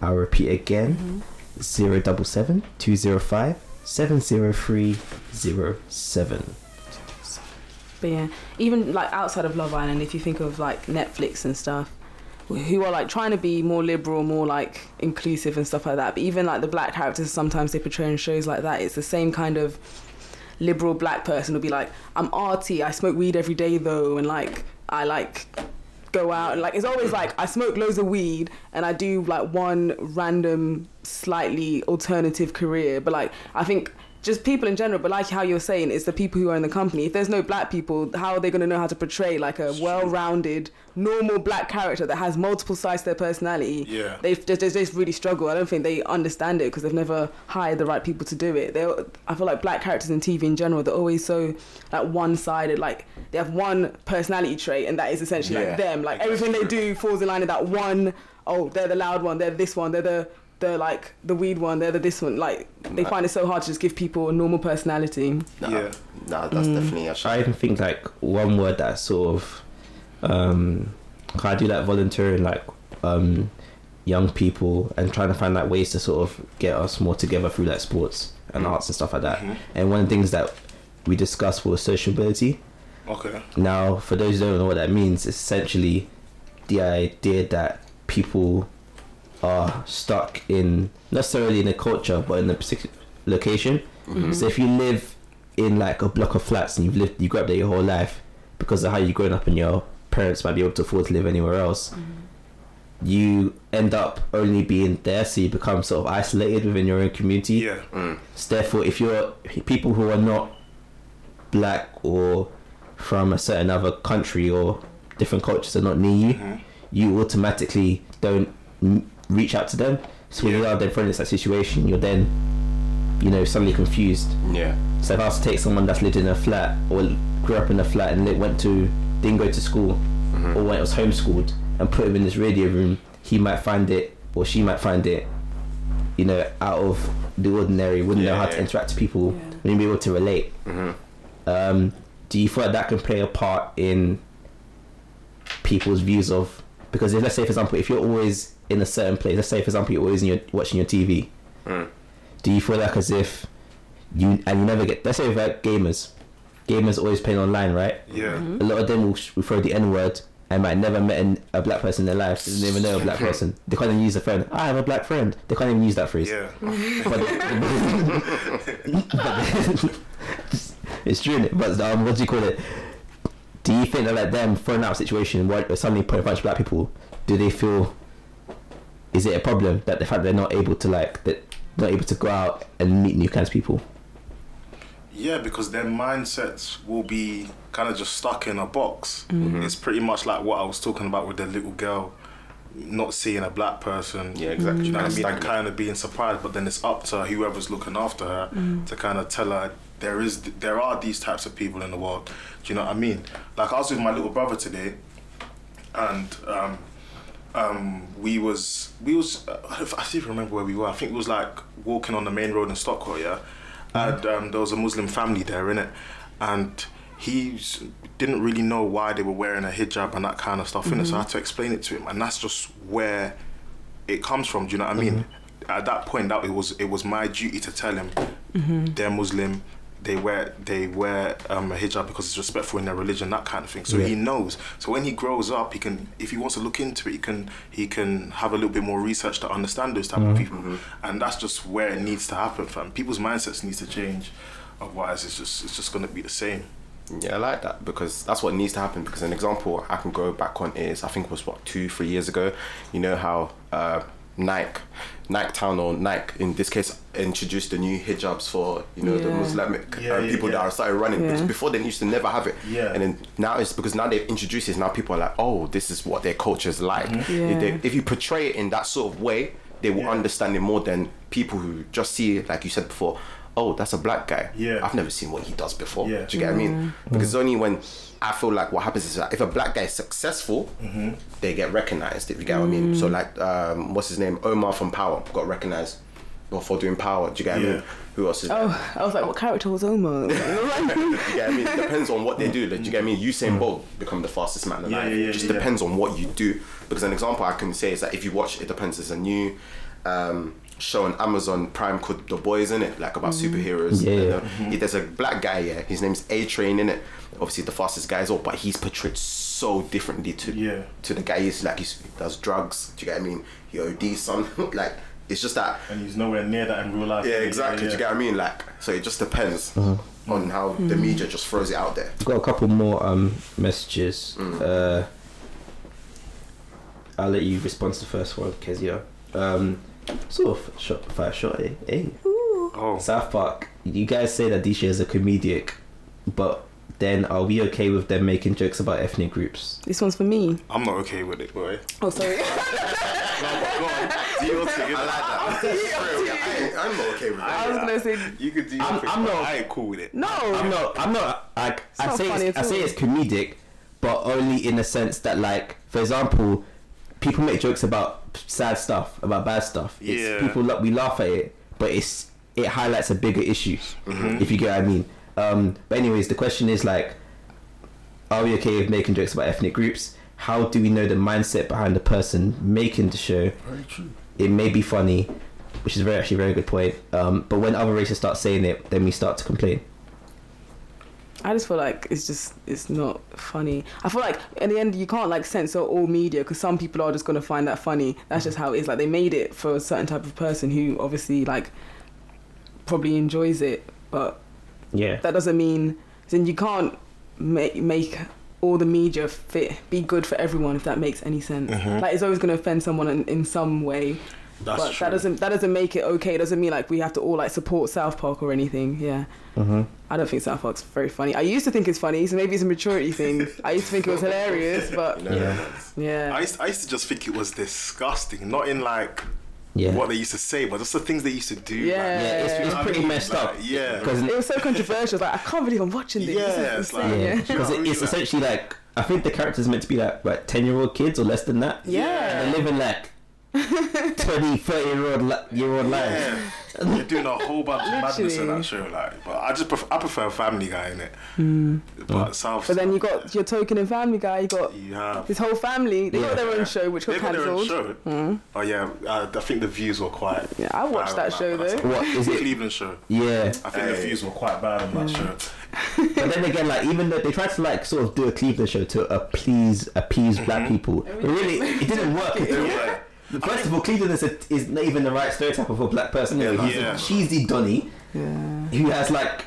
I'll repeat again 077 205 703 07. But yeah, even like outside of Love Island, if you think of like Netflix and stuff, who are like trying to be more liberal, more like inclusive and stuff like that. But even like the black characters, sometimes they portray in shows like that. It's the same kind of liberal black person will be like, I'm arty, I smoke weed every day though, and like I like go out and like it's always like I smoke loads of weed and I do like one random slightly alternative career but like I think just people in general but like how you're saying it's the people who are in the company. If there's no black people how are they going to know how to portray like a well-rounded normal black character that has multiple sides to their personality? Yeah. they just, they just really struggle. I don't think they understand it because they've never hired the right people to do it. They I feel like black characters in TV in general they're always so like one-sided. Like they have one personality trait and that is essentially Yeah. like them. Like everything they do falls in line with that one oh they're the loud one they're this one they're the the like the weed one they're the this one like they find it so hard to just give people a normal personality Nah, Yeah. Nah, that's definitely a I shame. I even think like one word that sort of um I do like volunteering like um young people and trying to find like ways to sort of get us more together through like sports and arts and stuff like that. And one of the things that we discussed was sociability. Okay. Now, for those who don't know what that means, it's essentially the idea that people are stuck in not necessarily in a culture but in a particular location. Mm-hmm. So if you live in like a block of flats and you've lived you grew up there your whole life because of how you've grown up and your parents might be able to afford to live anywhere else, mm-hmm. you end up only being there so you become sort of isolated within your own community. Yeah. Mm. So therefore, if you're people who are not black or from a certain other country or different cultures are not near you, mm-hmm. you automatically don't m- reach out to them. So when you Yeah. are then thrown in that situation, you're then, you know, suddenly confused. Yeah. So if I was to take someone that's lived in a flat or grew up in a flat and they went to didn't go to school Mm-hmm. or when it was homeschooled and put him in this radio room, he might find it or she might find it, you know, out of the ordinary. Wouldn't know how to interact with people. Yeah. Wouldn't be able to relate. Mm-hmm. Um, do you feel like that can play a part in people's views of because if, let's say for example if you're always in a certain place let's say for example you're always in your, watching your TV Mm. do you feel like as if you and you never get let's say like gamers gamers always playing online right Yeah. a lot of them will, will throw the N word and might never met an, a black person in their life. They don't even know a black person. They can't even use a friend. I have a black friend. They can't even use that phrase. Yeah. But, but- it's true, but um, what do you call it? Do you think that like them throwing out a situation where suddenly put a bunch of black people, do they feel? Is it a problem that the fact they're not able to like that not able to go out and meet new kinds of people? Yeah, because their mindsets will be kind of just stuck in a box. It's pretty much like what I was talking about with the little girl not seeing a black person. Yeah, exactly. Do you know what I mean? And kind of being surprised, but then it's up to whoever's looking after her to kind of tell her there is there are these types of people in the world. Do you know what I mean? Like I was with my little brother today, and um, um, we was we was I don't even remember where we were. I think it was like walking on the main road in Stockholm, yeah. And um, there was a Muslim family there in it, and he didn't really know why they were wearing a hijab and that kind of stuff in it. So I had to explain it to him, and that's just where it comes from. Do you know what I mean? At that point, that it was it was my duty to tell him they're Muslim. They wear they wear um, a hijab because it's respectful in their religion, that kind of thing. So Yeah. he knows. So when he grows up, he can if he wants to look into it, he can he can have a little bit more research to understand those type of people, and that's just where it needs to happen. Fam, people's mindsets needs to change. Otherwise, it's just it's just gonna be the same. Yeah, I like that because that's what needs to happen. Because an example I can go back on is I think it was what two, three years ago. You know how uh, Nike, Nike Town or Nike in this case introduced the new hijabs for you know the Yeah. Muslimic Yeah, uh, yeah, people yeah. that are started running. Yeah. Because before they used to never have it. Yeah. And then now it's because now they've introduced it. Now people are like, oh, this is what their culture is like. Yeah. If, they, if you portray it in that sort of way, they will Yeah. understand it more than people who just see it, like you said before. Oh, that's a black guy. Yeah. I've never seen what he does before. Yeah. Do you get what I mean? Because it's only when I feel like what happens is that if a black guy is successful, they get recognized. If you get what I mean. So like, um, what's his name? Omar from Power got recognized for doing Power. Do you get what I mean? Who else is? Oh, I was like, what character was Omar? Do you get what I mean? It depends on what they do. Like, do you get what I mean? Usain Bolt become the fastest man alive. Yeah, yeah, yeah, it just yeah. depends on what you do. Because an example I can say is that if you watch, it depends. There's a new um, show on Amazon Prime called The Boys in it, like about superheroes. Yeah. And, uh, he- there's a black guy. Yeah, his name's A Train in it. Obviously, the fastest guy as well, but he's portrayed so differently to Yeah. to the guy. He's like he's, he does drugs. Do you get what I mean? He ODs some like. It's just that And he's nowhere near that in real life. yeah, exactly. Do you get what I mean? Like, so it just depends on how Mm. the media just throws it out there. I've got a couple more um, messages. Uh, I'll let you respond to the first one, Keziah. Um, sort of shot, fire shot, eh? Hey. Oh, South Park, you guys say that DJ is a comedic, but then are we okay with them making jokes about ethnic groups? this one's for me. I'm not okay with it, boy. Oh, sorry. Go on, do your thing. I like that. I, I'm not okay with it. I that. was gonna say You could do your I'm- thing, I'm not- I ain't cool with it. no. I'm not. I'm not. Like I not say, it's, I say it's comedic, but only in the sense that, like, for example, people make jokes about sad stuff, about bad stuff. It's, Yeah. People la- we laugh at it, but it's it highlights a bigger issue. If you get what I mean. Um, but anyways, the question is like, are we okay with making jokes about ethnic groups? How do we know the mindset behind the person making the show? Very true. It may be funny, which is very actually a very good point. Um, but when other races start saying it, then we start to complain. I just feel like it's just it's not funny. I feel like in the end you can't like censor all media because some people are just gonna find that funny. That's just how it is. Like they made it for a certain type of person who obviously like probably enjoys it, but Yeah. that doesn't mean then you can't make make all the media fit be good for everyone if that makes any sense. Mm-hmm. Like it's always gonna offend someone in, in some way. That's but true. that doesn't that doesn't make it okay. It doesn't mean like we have to all like support South Park or anything. Yeah. Mm-hmm. I don't think South Park's very funny. I used to think it's funny, so maybe it's a maturity thing. I used to think it was hilarious, but You know, Yeah. yeah. I used, I used to just think it was disgusting, not in like Yeah. what they used to say, but just the things they used to do. Yeah. like, Yeah, it's, Yeah. it's I pretty mean, messed like, up. yeah. because It was so controversial. Like I can't believe I'm watching this. Yeah, it's like- yeah, yeah. because what I mean? it's essentially like I think the character's meant to be like what ten year old kids or less than that. Yeah. and they live in like 20, 30 year old li- year old lives. Yeah, you're doing a whole bunch of madness in Literally. that show. Like, but I just prefer, I prefer Family Guy in it. But South. Hmm. But then you got your token and Family Guy. You got you have. his whole family. They Yeah. got their own show, which got They've got cancelled. show. Oh yeah, uh, I think the views were quite. Yeah, I watched bad that show, That's though. What is it? Cleveland show. Yeah, I think the views were quite bad on that show. but then again, like even though they tried to like sort of do a Cleveland show to appease appease black people, but really it didn't work. at all. Yeah. First of all, Cleveland is, a, is not even the right stereotype of a black person. You know, he's Yeah. a cheesy Donny Yeah. who has like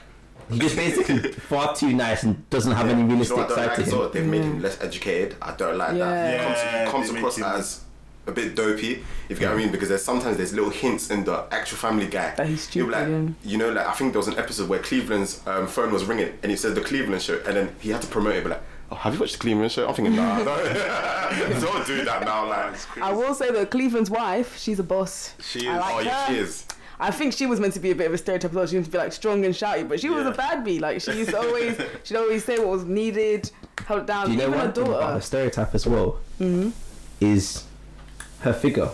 he's just basically far too nice and doesn't have any You know realistic what I don't side like to as him. well? They've made him less educated. I don't like Yeah. that. He comes, Yeah, he comes across him- as a bit dopey, if you get what I mean, because there's sometimes there's little hints in the actual Family Guy. That he's He'll stupid, Like, yeah. You know, like I think there was an episode where Cleveland's um, phone was ringing and he said the Cleveland show, and then he had to promote it, but like. Oh, have you watched the Cleveland show? I'm thinking, nah, don't, don't do that now. Like, I will say that Cleveland's wife, she's a boss. She I is. like oh yeah, her. she is. I think she was meant to be a bit of a stereotype as well. She was meant to be like strong and shouty, but she was a bad bee. Like she used to always, she'd always say what was needed, held down. Do you know Even her daughter. thing about her daughter. stereotype as well? Mm-hmm. Is her figure.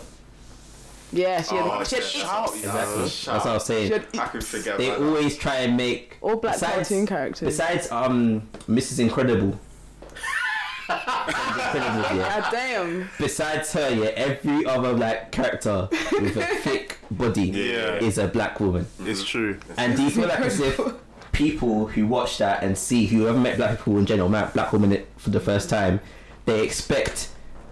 Yeah, she had, Oh, she had shout, Exactly. Oh, That's what I was saying. had I could forget they about that. always try and make all black besides- cartoon characters. Besides, um, Mrs. Incredible. Incredible, yeah. God damn. Besides her, yeah, every other like character with a thick body Yeah. is a black woman. It's mm. true. And do you feel like as if people who watch that and see who have met black people in general, met black women for the first time, they expect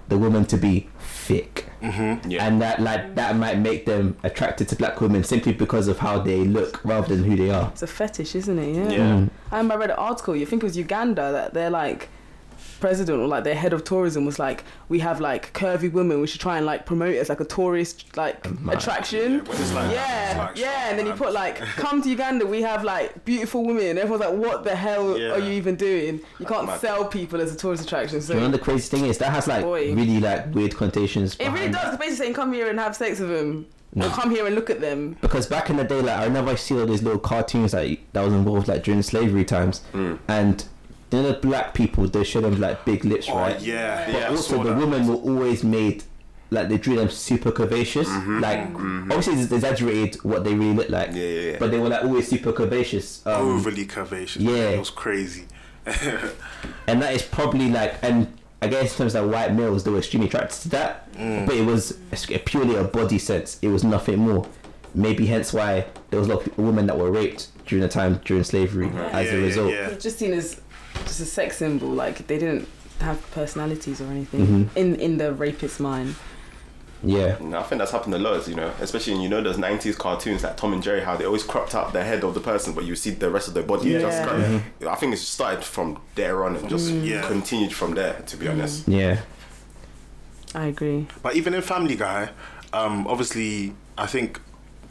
the woman to be thick, mm-hmm. Yeah. and that like that might make them attracted to black women simply because of how they look rather than who they are. It's a fetish, isn't it? Yeah. Yeah. Mm. I remember I read an article. You think it was Uganda that they're like president or like their head of tourism was like, we have like curvy women. We should try and like promote it as like a tourist like mad. attraction. Yeah, when like that, yeah, like, yeah, and then you put like, come to Uganda. We have like beautiful women. Everyone's like, what the hell Yeah. are you even doing? You can't mad. sell people as a tourist attraction. So You know the crazy thing is that has like Boy. really like weird connotations. it really does. It's basically saying, come here and have sex with them. Or come here and look at them. because back in the day, like I remember I see all these little cartoons like that was involved like during slavery times, and you know the black people they show them like big lips, Oh right? yeah, But yeah. Also the that. women were always made like they drew them super curvaceous. Mm-hmm. Like mm-hmm. obviously it's exaggerated what they really look like. Yeah, yeah, yeah. But they were like always super curvaceous. Um, overly curvaceous. yeah. Yeah, it was crazy. and that is probably like and I guess in terms of white males they were extremely attracted to that mm. but it was a- purely a body sense it was nothing more maybe hence why there was a lot of women that were raped during the time during slavery mm-hmm. as Yeah, a result yeah. It's just seen as just a sex symbol. Like they didn't have personalities or anything Mm-hmm. in in the rapist's mind. yeah No, I think that's happened a lot, you know, especially in you know those '90s cartoons like Tom and Jerry, how they always cropped out the head of the person, but you see the rest of the body. Just Yeah. kind of- I think it started from there on and just Yeah. continued from there. To be honest, yeah I agree. But even in Family Guy, um, obviously, I think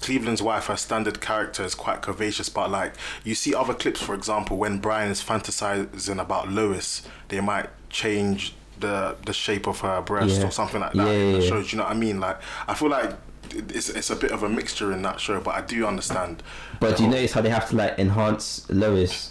Cleveland's wife, her standard character is quite curvaceous. But like, you see other clips, for example, when Brian is fantasizing about Lois, they might change the the shape of her breast Yeah. or something like that Yeah, in the yeah, show. Do you know what I mean? Like, I feel like it's it's a bit of a mixture in that show, but I do understand. but do you whole- notice how they have to like enhance Lois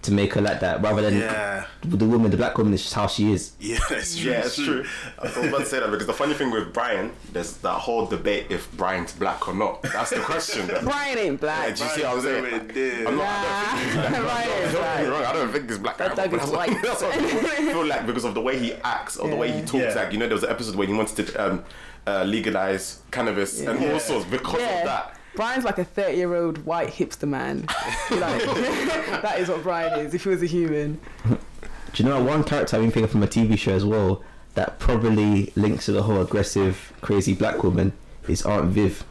to make her like that rather than Yeah, the woman the black woman is just how she is yeah, it's true. yeah, it's true. I was about to say that because the funny thing with Brian, there's that whole debate if Brian's black or not. That's the question. Brian ain't Yeah, black. do you see what I'm saying? Brian's. I'm not, Nah, I don't think he's black. Brian Don't get me wrong, I don't think he's black. That dog is white. that's what I feel like because of the way he acts or the way he talks. Yeah. Like you know, there was an episode where he wanted to um, uh, legalize cannabis and Yeah. all sorts because Yeah. of that. Brian's like a 30 year old white hipster man. like, that is what Brian is if he was a human. do you know what, one character I've been thinking from a TV show as well that probably links to the whole aggressive crazy black woman is Aunt Viv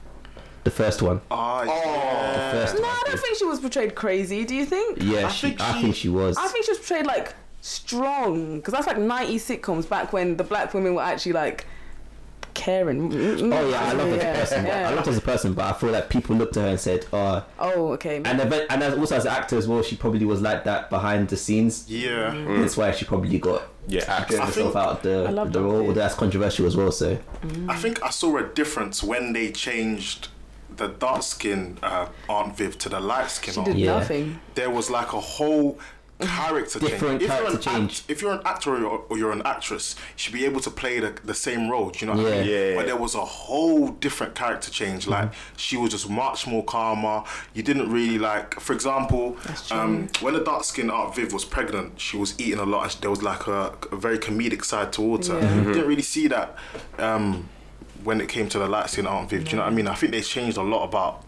the first one Ah, the yeah. first No, one. I don't think she was portrayed crazy. Do you think? Yeah, I she, think I think she was. I think she was portrayed like strong because that's like 90 sitcoms back when the black women were actually like caring. Mm, mm, mm, Oh yeah, I love her as a person. yeah. I love her as a person, but I feel like people looked at her and said, "Oh." Oh, okay. And then, and as, also as an actor as well, she probably was like that behind the scenes. Yeah. Mm. That's why she probably got Yeah, acting. Herself out of the, love the role. bit. That's controversial as well. So I think I saw a difference when they changed the dark skin uh, Aunt Viv to the light skin she did Yeah. nothing. There was like a whole character Different change. If you're, an change. Act, if you're an actor or, or you're an actress, you should be able to play the, the same role. Do you know what I Yeah. mean? Yeah. But there was a whole different character change. Like she was just much more calmer. You didn't really like, for example, um, when the dark skinned Aunt Viv was pregnant, she was eating a lot, and there was like a, a very comedic side towards her. Yeah. You didn't really see that. Um, when it came to the light skinned Aunt Viv, do you know what I mean? I think they changed a lot about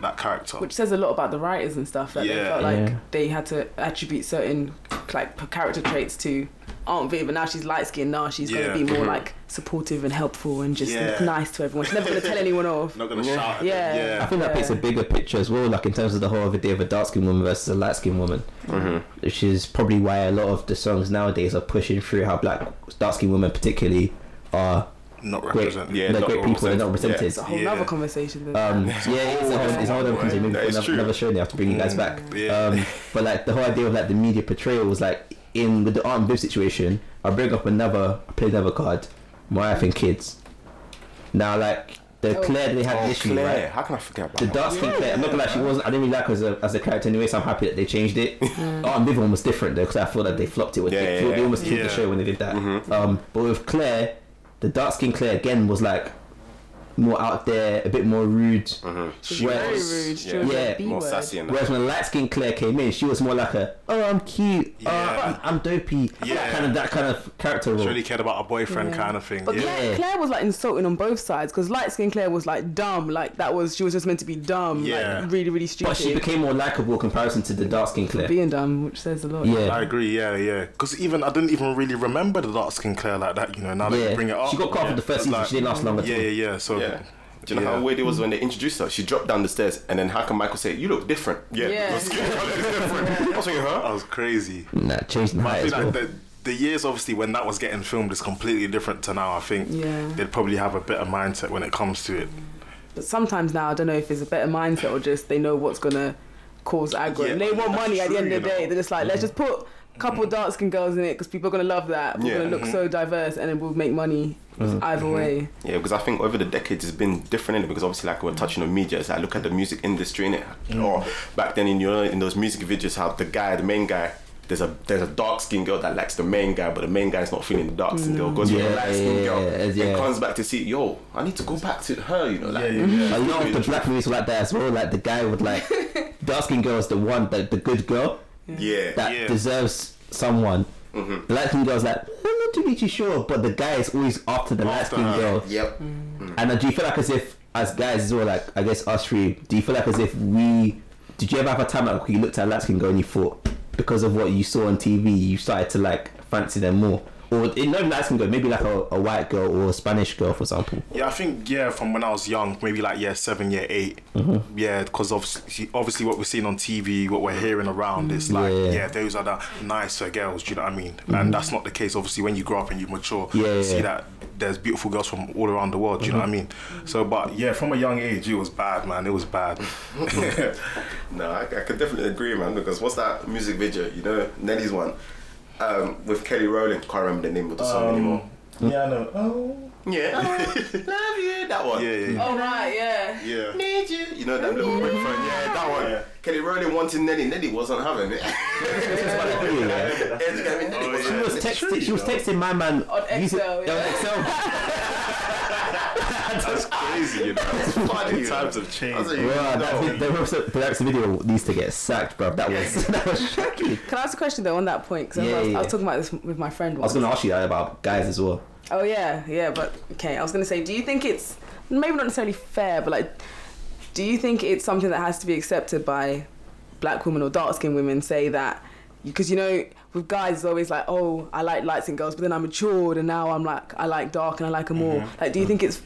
that character. Which says a lot about the writers and stuff. That they felt like Yeah. they had to attribute certain like character traits to Aunt Viv, and now she's light skinned. Now she's Yeah. going to be more mm-hmm. like supportive and helpful and just Yeah. nice to everyone. She's never going to tell anyone off. Not gonna Yeah. shout. At Yeah. I think that paints a bigger picture as well. Like in terms of the whole idea of a dark skinned woman versus a light skinned woman, mm-hmm. which is probably why a lot of the songs nowadays are pushing through how black dark skinned women particularly are Not great. represented. Yeah, they're not great people. They're not represented. represented. It's a whole Yeah. other conversation. Um, yeah, it's a whole, it's a whole other conversation. Maybe That for another, another show, they have to bring you guys back. Yeah. Um, but like the whole idea of like the media portrayal was like in with the Aunt Viv situation. I'll bring up another, I play another card. My wife and kids. Now, like the Oh. Claire, they had Oh, an issue, Claire. right? How can I forget about The that? dark skin Claire, I'm not gonna lie, she wasn't. I didn't really like her as a, as a character anyway, so I'm happy that they changed it. Aunt Viv one was different though, because I feel that they flopped it. With Yeah, they, yeah, they almost killed Yeah. the show when they did that. Um, but with Claire, the dark skin Claire again was like more out there, a bit more rude. Mm-hmm. She's Whereas- very rude. She yeah. was Yeah. a B More sassy and that. Whereas when light skinned Claire came in, she was more like a, oh, I'm cute, oh, Yeah. oh, I'm, I'm dopey, Yeah. that kind of that kind of character role. She really cared about a boyfriend Yeah. kind of thing. But yeah. Claire, Claire was like insulting on both sides because light skinned Claire was like dumb, like that was she was just meant to be dumb, Yeah. like really really stupid. But she became more likable in comparison to the dark skinned Claire. being dumb, which says a lot. Yeah, I agree, yeah, yeah. Because even I didn't even really remember the dark skin Claire like that, you know. Now that you bring it up, She got caught yeah. for the first season. like- she didn't last long at Yeah, yeah, yeah. So, Yeah. Do you know yeah. how weird it was when they introduced her? She dropped down the stairs, and then how can Michael say, "You look different"? Yeah, Yeah. your skin colour is different. I was thinking, huh? That was crazy. Nah, changed the But I height as well. like the, the years, obviously, when that was getting filmed is completely different to now. I think Yeah. they'd probably have a better mindset when it comes to it. But sometimes now I don't know if it's a better mindset or just they know what's gonna cause aggro. Yeah, and they want that's money at the end of the day. know. They're just like, let's mm. just put a couple dark skinned girls in it because people are gonna love that. We're Yeah. gonna look so diverse and then we'll make money mm-hmm. either mm-hmm. way. Yeah, because I think over the decades it's been different in it because obviously like we're touching on media, it's like look at the music industry in it. Mm. Or back then in you know in those music videos how the guy, the main guy, there's a there's a dark skinned girl that likes the main guy, but the main guy's not feeling the dark skinned girl, mm. goes for Yeah, the light skinned yeah, girl, yeah, and yeah. comes back to see, yo, I need to go back to her, you know, like A lot of the black movies were like that as well. Like the guy would like dark skinned girl is the one, the, the good girl yeah. that Yeah. deserves someone. Mm-hmm. The light skinned girl's like, I'm not really too sure, but the guy is always after the light After skinned her. girl. Yep. Mm. Mm. And uh, do you feel like as if, as guys as well, like I guess us three, do you feel like as if we, did you ever have a time like you looked at a light skinned girl and you thought, because of what you saw on TV, you started to like fancy them more? Or it, not even light skinned girl, maybe like a, a white girl or a Spanish girl, for example. Yeah, I think yeah, from when I was young, maybe like yeah, seven, year 8 Mm-hmm. Yeah, because obviously, obviously, what we're seeing on TV, what we're hearing around, it's like Yeah. yeah. those are the nicer girls. Do you know what I mean? And that's not the case. Obviously, when you grow up and you mature, Mm-hmm. Yeah, you see that there's beautiful girls from all around the world. Do you know what I mean? So, but yeah, from a young age, it was bad, man. It was bad. No, I, I could definitely agree, man. Because what's that music video? You know, Nelly's one um, with Kelly Rowland. Can't remember the name of the song anymore. yeah, I know. Oh, Yeah, love you. That one. yeah, yeah, yeah. Oh right, yeah. yeah. Need you. You know that little brick phone. Yeah, that one. Yeah. Kelly Rowland wanted Nelly. Nelly wasn't having it. It's gonna be Nelly Oh, wasn't She was texting. She was texting my man On Excel, yeah, on yeah. Excel. That's crazy, you know. funny, Times know. have changed. I was like, Wow, no. that, the, the, the video needs to get sacked, bro. That was that was shocking. Can I ask a question though on that point? Because Yeah, I, was- I was talking about this with my friend. I was gonna ask you that about guys as well. Oh yeah, yeah, but okay. I was gonna say, do you think it's maybe not necessarily fair, but like, do you think it's something that has to be accepted by black women or dark skinned women? Say that because you know with guys it's always like, oh, I like light skinned girls, but then I matured and now I'm like, I like dark and I like them more. Mm-hmm. Like, do you think it's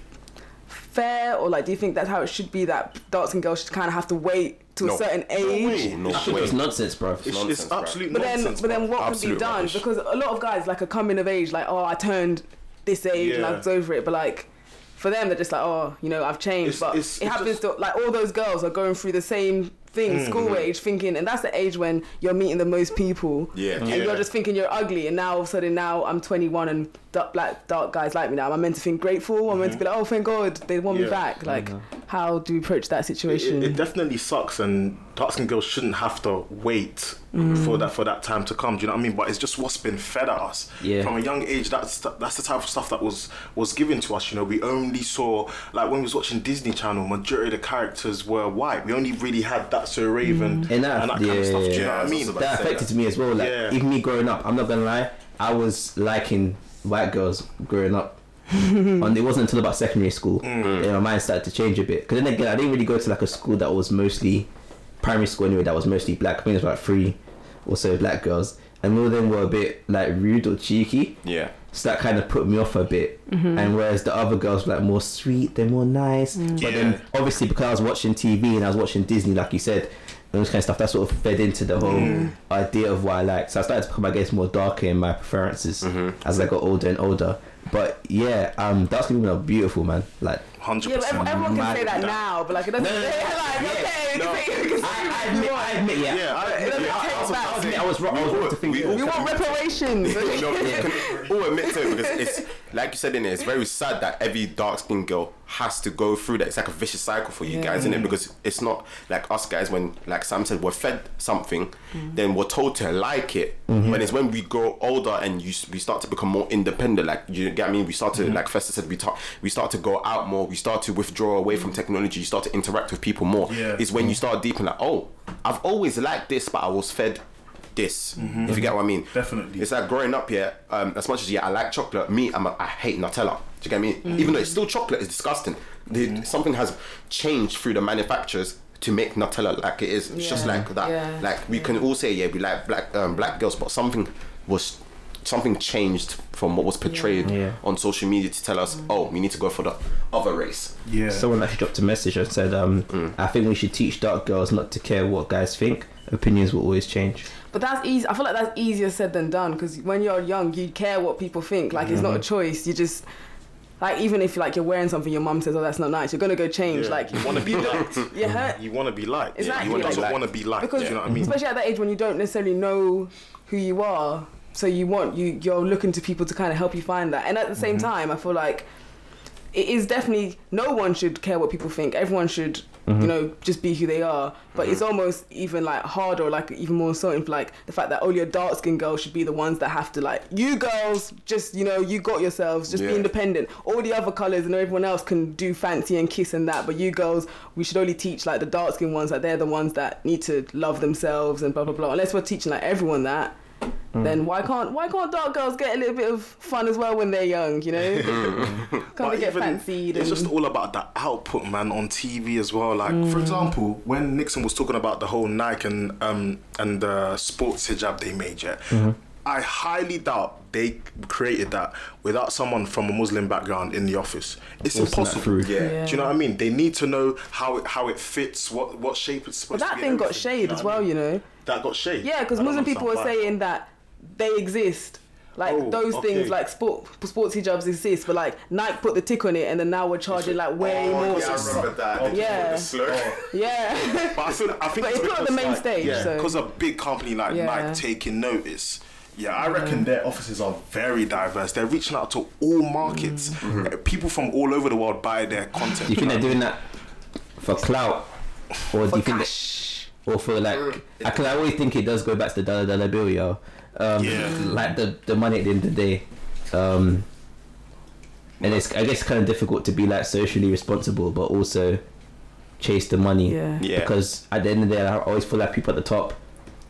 fair or like do you think that's how it should be that dark skinned girls should kind of have to wait to No. a certain age? No I think way. it's nonsense, bro. It's, nonsense, it's bro. absolute But then, nonsense. but then, bro. what can be done? rubbish. Because a lot of guys like a coming of age, like, oh, I turned this age and I Yeah. was over it. But like, for them they're just like, oh, you know, I've changed. It's- but it's- it happens just- to like all those girls are going through the same thing, hmm. school age, thinking, and that's the age when you're meeting the most people. Yeah. and Yeah. you're just thinking you're ugly, and now all of a sudden now I'm 21 and dark, black dark guys like me now. Am I meant to think grateful? I'm meant to mm-hmm. be like, oh, thank God they want me back. Like, how do you approach that It, situation? it definitely sucks, and dark skin girls shouldn't have to wait Mm. for that for that time to come. Do you know what I mean? But it's just what's been fed at us Yeah. from a young age. That's the- that's the type of stuff that was was given to us. You know, we only saw like when we was watching Disney Channel, majority of the characters were white. We only really had That's So Raven And that- kind of yeah, stuff. Do you yeah, know what I mean? That affected me as well. Like even me growing up, I'm not gonna lie, I was liking white girls growing up. and it wasn't until about secondary school Mm. that my mind started to change a bit. Because then again, I didn't really go to like a school that was mostly primary school anyway. That was mostly black. I think it was about three or so black girls, and all of them were a bit like rude or cheeky. Yeah. So that kind of put me off a bit. Mm-hmm. And whereas the other girls were like more sweet, they're more nice. Mm. But Yeah. then obviously because I was watching TV and I was watching Disney, like you said, and those kind of stuff, that sort of fed into the whole mm. idea of what I like. So I started to become, I guess, more darker in my preferences mm-hmm. as I got older and older. But yeah, um, dark skin women are beautiful, man. Like Hundred yeah, percent. everyone, everyone can say that at that. now, but like it doesn't. No, no, no, like, yeah, okay, no. you can say- you can say I, I admit. I admit, yeah. Yeah, I- It doesn't yeah, I- take I was back. I admit, I was wrong. I was wrong to think. we We want reparations. No, we can all admit to it because it's like you said in it. It's very sad that every dark skinned girl has to go through that. It's like a vicious cycle for you Yeah. guys, isn't it? Mm. Because it's not like us guys when, like Sam said, we're fed something, mm. then we're told to like it. Mm-hmm. When it's when we grow older and you we start to become more independent. Like you get what I mean? We start to mm-hmm. like Fester said, we talk, we start to go out more. We start to withdraw away from mm. technology. You start to interact with people more. Yeah. Is when you start deep in like, oh, I've always liked this, but I was fed this. If you get what I mean? Definitely. It's like growing up here. Um, as much as yeah, I like chocolate. Me, I'm a, I hate Nutella. Do you get me? Even though it's still chocolate, it's disgusting. The, Something has changed through the manufacturers to make Nutella like it is. It's just like that. Yeah. Like we can all say yeah, we like black um, black girls, but something was something changed from what was portrayed Yeah. on social media to tell us, oh, we need to go for the other race. Yeah. Someone actually dropped a message and said, um, I think we should teach dark girls not to care what guys think. Opinions will always change. But that's easy. I feel like that's easier said than done because when you're young, you care what people think. Like it's not a Mm-hmm. choice. You just like even if like you're wearing something, your mum says, "Oh, that's not nice." You're gonna go change. Yeah. Like you want to be liked. you hurt. You want to be liked. Exactly. You want Like- to want to be liked. because do you know what I mean? especially at that age when you don't necessarily know who you are so you want you you're looking to people to kind of help you find that and at the same Mm-hmm. time i feel like it is definitely no one should care what people think everyone should you know just be who they are. But Mm-hmm. it's almost even like harder like even more insulting for like the fact that only a dark skinned girls should be the ones that have to like you girls just you know you got yourselves just be independent. All the other colors and everyone else can do fancy and kiss and that but you girls we should only teach like the dark skinned ones that they're the ones that need to love themselves and blah blah blah. Unless we're teaching like everyone that Mm. then why can't why can't dark girls get a little bit of fun as well when they're young you know can't But they get even- fancied It's and just all about the output, man, on TV as well. Like, Mm. for example, when Nixon was talking about the whole Nike and um and the sports hijab they made, yeah, Mm-hmm. I highly doubt they created that without someone from a Muslim background in the office. It's Forcing that impossible. Yeah. Yeah. Do you know what I mean? They need to know how it how it fits, what what shape it's but supposed to that be. thing got everything. Do shade know as what I well mean? you know That got shade. yeah because muslim people were saying that they exist like Oh, those okay. things like sport sports hijabs exist but like nike put the tick on it and then now we're charging like way Oh, more yeah, I remember that. Yeah. The yeah But I feel I think But it's it's put on the main like, stage, Yeah, so- because a big company like Yeah. Nike taking notice. Yeah, I reckon their offices are very diverse. They're reaching out to all markets. Mm. Uh, People from all over the world buy their content. You think they're doing that for clout? Or do you think that, Gosh. Or for like, I, cause I always think it does go back to the dollar dollar bill, yo. Um, Yeah. Like the, the money at the end of the day. Um, and it's, I guess, kind of difficult to be like socially responsible, but also chase the money. yeah Yeah. Because at the end of the day, I always feel like people at the top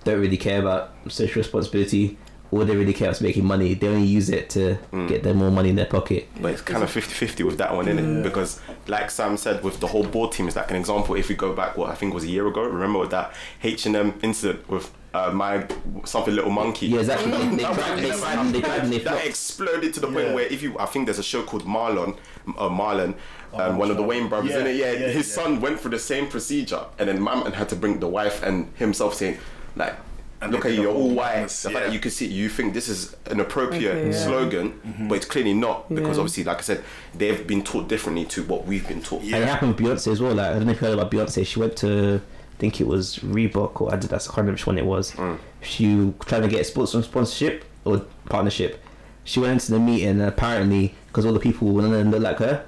don't really care about social responsibility. All they really care about is making money. They only use it to get them more money in their pocket. But it's kind of 50-50 with that one, isn't it? Because like Sam said, with the whole board team, is like an example. If we go back, what I think was a year ago, remember with that H and M incident with uh, my something little monkey. Yeah, exactly. They, they, That tried, they, tried, they tried they that exploded to the point Yeah. where if you, I think there's a show called Marlon, uh, Marlon, um, one of the. Wayans brothers, Yeah, in it. Yeah, yeah, his yeah. son went through the same procedure, and then Mammon had to bring the wife and himself saying, like, And look at did you, you're all white. The fact yeah. that you can see, you think this is an appropriate Okay, yeah. slogan, but it's clearly not because Yeah. obviously, like I said, they've been taught differently to what we've been taught. Yeah. And it happened with Beyonce as well. Like I don't know if you heard about Beyonce. She went to, I think it was Reebok or Adidas. I can't remember which one it was. Mm. She trying to get a sports sponsorship or partnership. She went into the meeting and apparently because all the people none of them look like her.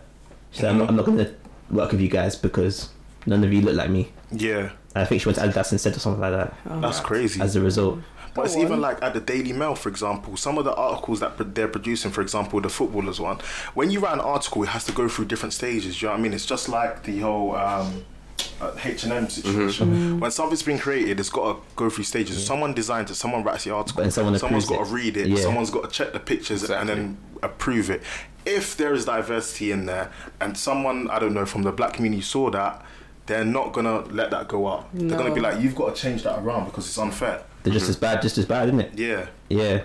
She said, I'm, not, I'm not going to work with you guys because none of you look like me. Yeah, And I think she went to Adidas instead or something like that. that's crazy. As a result, But it's Go even like at the Daily Mail, for example, some of the articles that they're producing, for example, the footballers one, when you write an article, it has to go through different stages. You know what I mean? It's just like the whole um, H and M situation. Mm-hmm. When something's been created, it's got to go through stages. Someone designs it, someone writes the article, And someone someone's approves got to read it, Yeah. someone's got to check the pictures and then approve it. If there is diversity in there, and someone I don't know from the black community saw that. They're not gonna let that go up. They're gonna be like, "You've got to change that around because it's unfair." they're just as bad, just as bad, isn't it? Yeah, Yeah.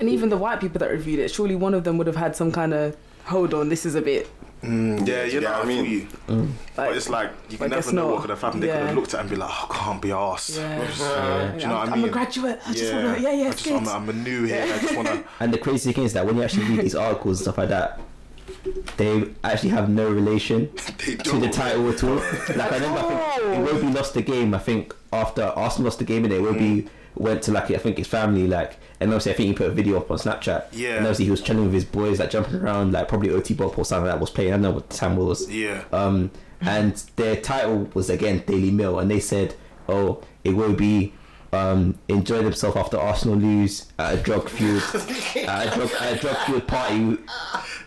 And even the white people that reviewed it, surely one of them would have had some kind of hold on. This is a bit. Mm, yeah, you you know get what I what I mean. mean? But Like, it's like you can never know not. what could have happened. They could have looked at it and be like, "Oh, I can't be arsed." Yeah. Do you know what I I'm, mean? I'm a graduate. I just yeah, wanna. Yeah, yeah, I it's just, I'm. I'm a new here. I just wanna. And the crazy thing is that when you actually read these articles and stuff like that, they actually have no relation to the title at all. Like I remember, I think Iwobi lost the game. I think after Arsenal lost the game, and it Iwobi went to like I think his family like, and obviously I think he put a video up on Snapchat. Yeah. And obviously he was chilling with his boys, like jumping around, like probably OT Bob or something like that was playing. I don't know what the time was. Yeah. Um, and their title was again Daily Mail, and they said, "Oh, Iwobi." Um, enjoyed himself after Arsenal lose at a drug fueled at a drug at a drug fueled party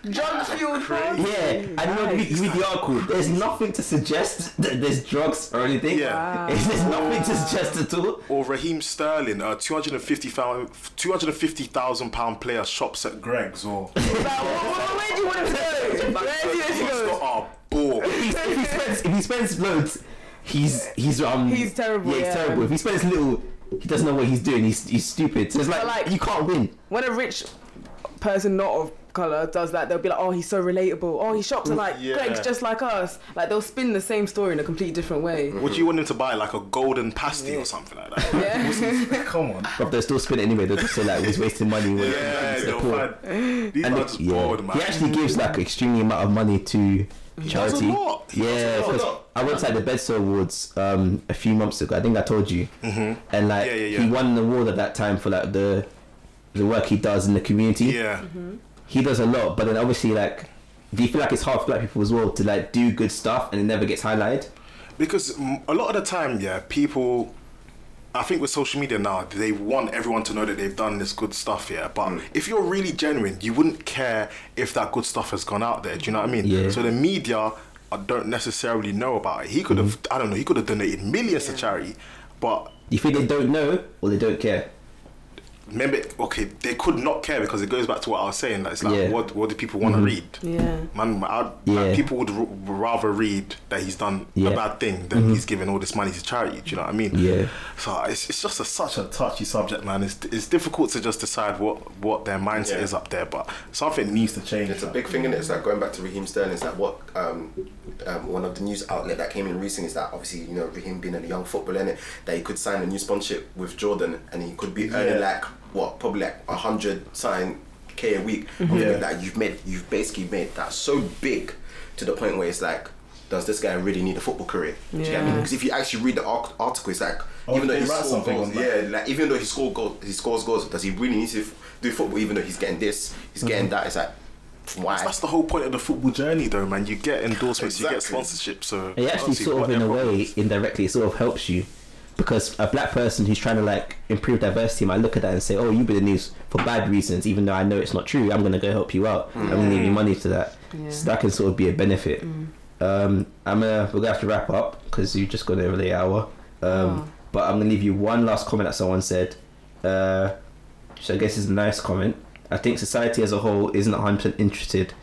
Drug fueled yeah, and you read, you read the article. There's nothing to suggest that there's drugs or anything. Yeah. It's- there's nothing to suggest at all. Or Raheem Sterling, a 250,000 250,000 pound player shops at Greggs or Like, where, where, where do you want to go? Where do you want to It's go? not a ball. If he, if he spends, if he spends loads, he's he's um He's terrible, Yeah, he's yeah. terrible. If he spends little, he doesn't know what he's doing. He's he's stupid. So it's like, like- you can't win. When a rich person not of color does that, they'll be like, "Oh, he's so relatable. Oh, he shops at like Yeah. Greggs just like us." Like they'll spin the same story in a completely different way. Would you want him to buy like a golden pasty or something like that? Yeah. Come on. But they'll still spin it anyway. They'll just say like he's wasting money. With, Yeah, with the they'll find. These And are it- just yeah. bored, man. He actually gives like extremely amount of money to charity. lot. He does Yeah, because I went to like, the Bedso Awards um, a few months ago. I think I told you. Mm-hmm. And like Yeah, yeah, yeah. he won an award at that time for like the the work he does in the community. Yeah. He does a lot, but then obviously like, do you feel like it's hard for black people as well to like do good stuff and it never gets highlighted? Because a lot of the time, yeah, people. I think with social media now, they want everyone to know that they've done this good stuff, yeah. But Mm. if you're really genuine, you wouldn't care if that good stuff has gone out there. Do you know what I mean? Yeah. So the media uh, don't necessarily know about it. He could have, Mm-hmm. I don't know, he could have donated millions to charity, but you think they don't know or they don't care? Remember, okay, they could not care because it goes back to what I was saying. That it's like, Yeah. Mm-hmm. what what do people want to read? Yeah. Man, I, Yeah. man, people would r- rather read that he's done Yeah. Mm-hmm. a bad thing than he's giving all this money to charity. Do you know what I mean? Yeah. So it's, it's just a, such a touchy subject, man. It's, it's difficult to just decide what, what their mindset Yeah. is up there, but something needs to change. It's a big thing in it. It's like going back to Raheem Sterling. It's like what um, um, one of the news outlet that came in recently is that obviously you know Raheem being a young footballer in it that he could sign a new sponsorship with Jordan and he could be earning Yeah. like what probably like a hundred sign k a week. I'm Yeah. thinking that you've made you've basically made that so big to the point where it's like. Does this guy really need a football career? Do you get what I mean? Yeah. Because if you actually read the article, it's like Oh, even though he write scores goals, yeah, like even though he score goals, he scores goals. Does he really need to f- do football? Even though he's getting this, he's getting mm-hmm. that. It's like why? That's the whole point of the football journey, though, man. You get endorsements, you get Exactly. sponsorship. So It actually sort of in a whatever- way indirectly it sort of helps you because a black person who's trying to like improve diversity might look at that and say oh you've been in the news for bad reasons even though I know it's not true. I'm gonna go help you out. I'm gonna give you money to that. Yeah. so that can sort of be a benefit. Um, I'm gonna we're gonna have to wrap up because you've just gone over the hour. Um, Oh. but I'm gonna leave you one last comment that someone said uh, which I guess is a nice comment. I think society as a whole isn't 100% interested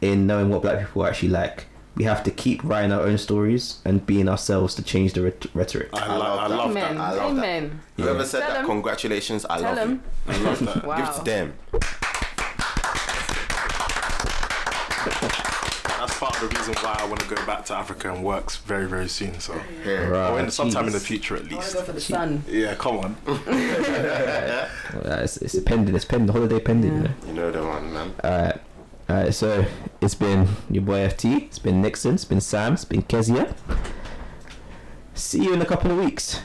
in knowing what black people are actually like. We have to keep writing our own stories and being ourselves to change the rhet- rhetoric. I, li- I love Amen. that. I love that. Amen. Whoever said Tell that, him. congratulations. I Tell love him. you. I love that. Wow. Give it to them. That's part part of the reason why I want to go back to Africa and work very, very soon. So, Yeah. or in, sometime in the jeez. future at I want least. to go for the sun. Yeah, come on. Uh, it's, it's pending. It's pending. The Holiday pending. Yeah. You know? You know the one, man. Alright. Alright, so it's been your boy FT, it's been Nixon, it's been Sam, it's been Keziah. See you in a couple of weeks.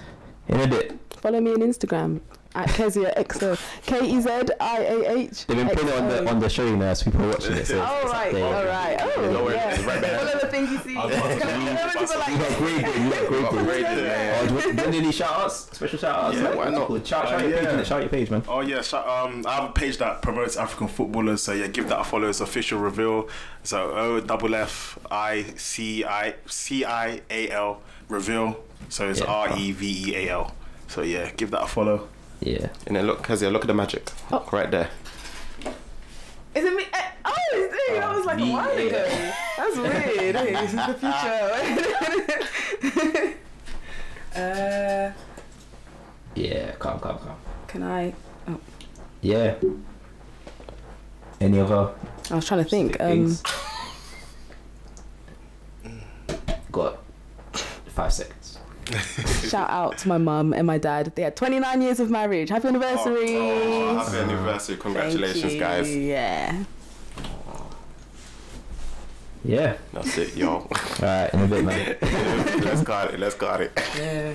In a bit. Follow me on Instagram at Keziah XO. K E Z I A H. They've been putting it on the on the show now, so people are watching it. So Oh it's right, up there. all right. Oh, Don't worry, yeah. it's right there. Follow the things you see. I was about to Can I- leave, can I but people I You like- got graded, you got graded. Graded, yeah. Oh, do you want- do shout outs? Special shout outs? Yeah, why not? Shout, shout Uh, your page, yeah. innit? shout your page, man. Oh yeah, so, um, I have a page that promotes African footballers. So yeah, give that a follow. It's official reveal. So O double F I C I C I A L reveal. So it's R E V E A L. So yeah, give that a follow. Yeah. And then look, Keziah, look at the magic. Oh. Right there. Is it me? eh, Oh, it's me. That was like a while me, ago. That's weird. Hey, this is the future. uh, Yeah, calm, calm, calm. can I? Oh, Yeah. Any other I was trying to think. Um, things? Got five seconds. shout out to my mum and my dad. They had 29 years of marriage. Happy anniversary. Oh, oh happy anniversary. Thank Congratulations, you. guys. Yeah. Yeah. That's it, yo. Alright, in a bit, man. let's got it. Let's got it. Yeah.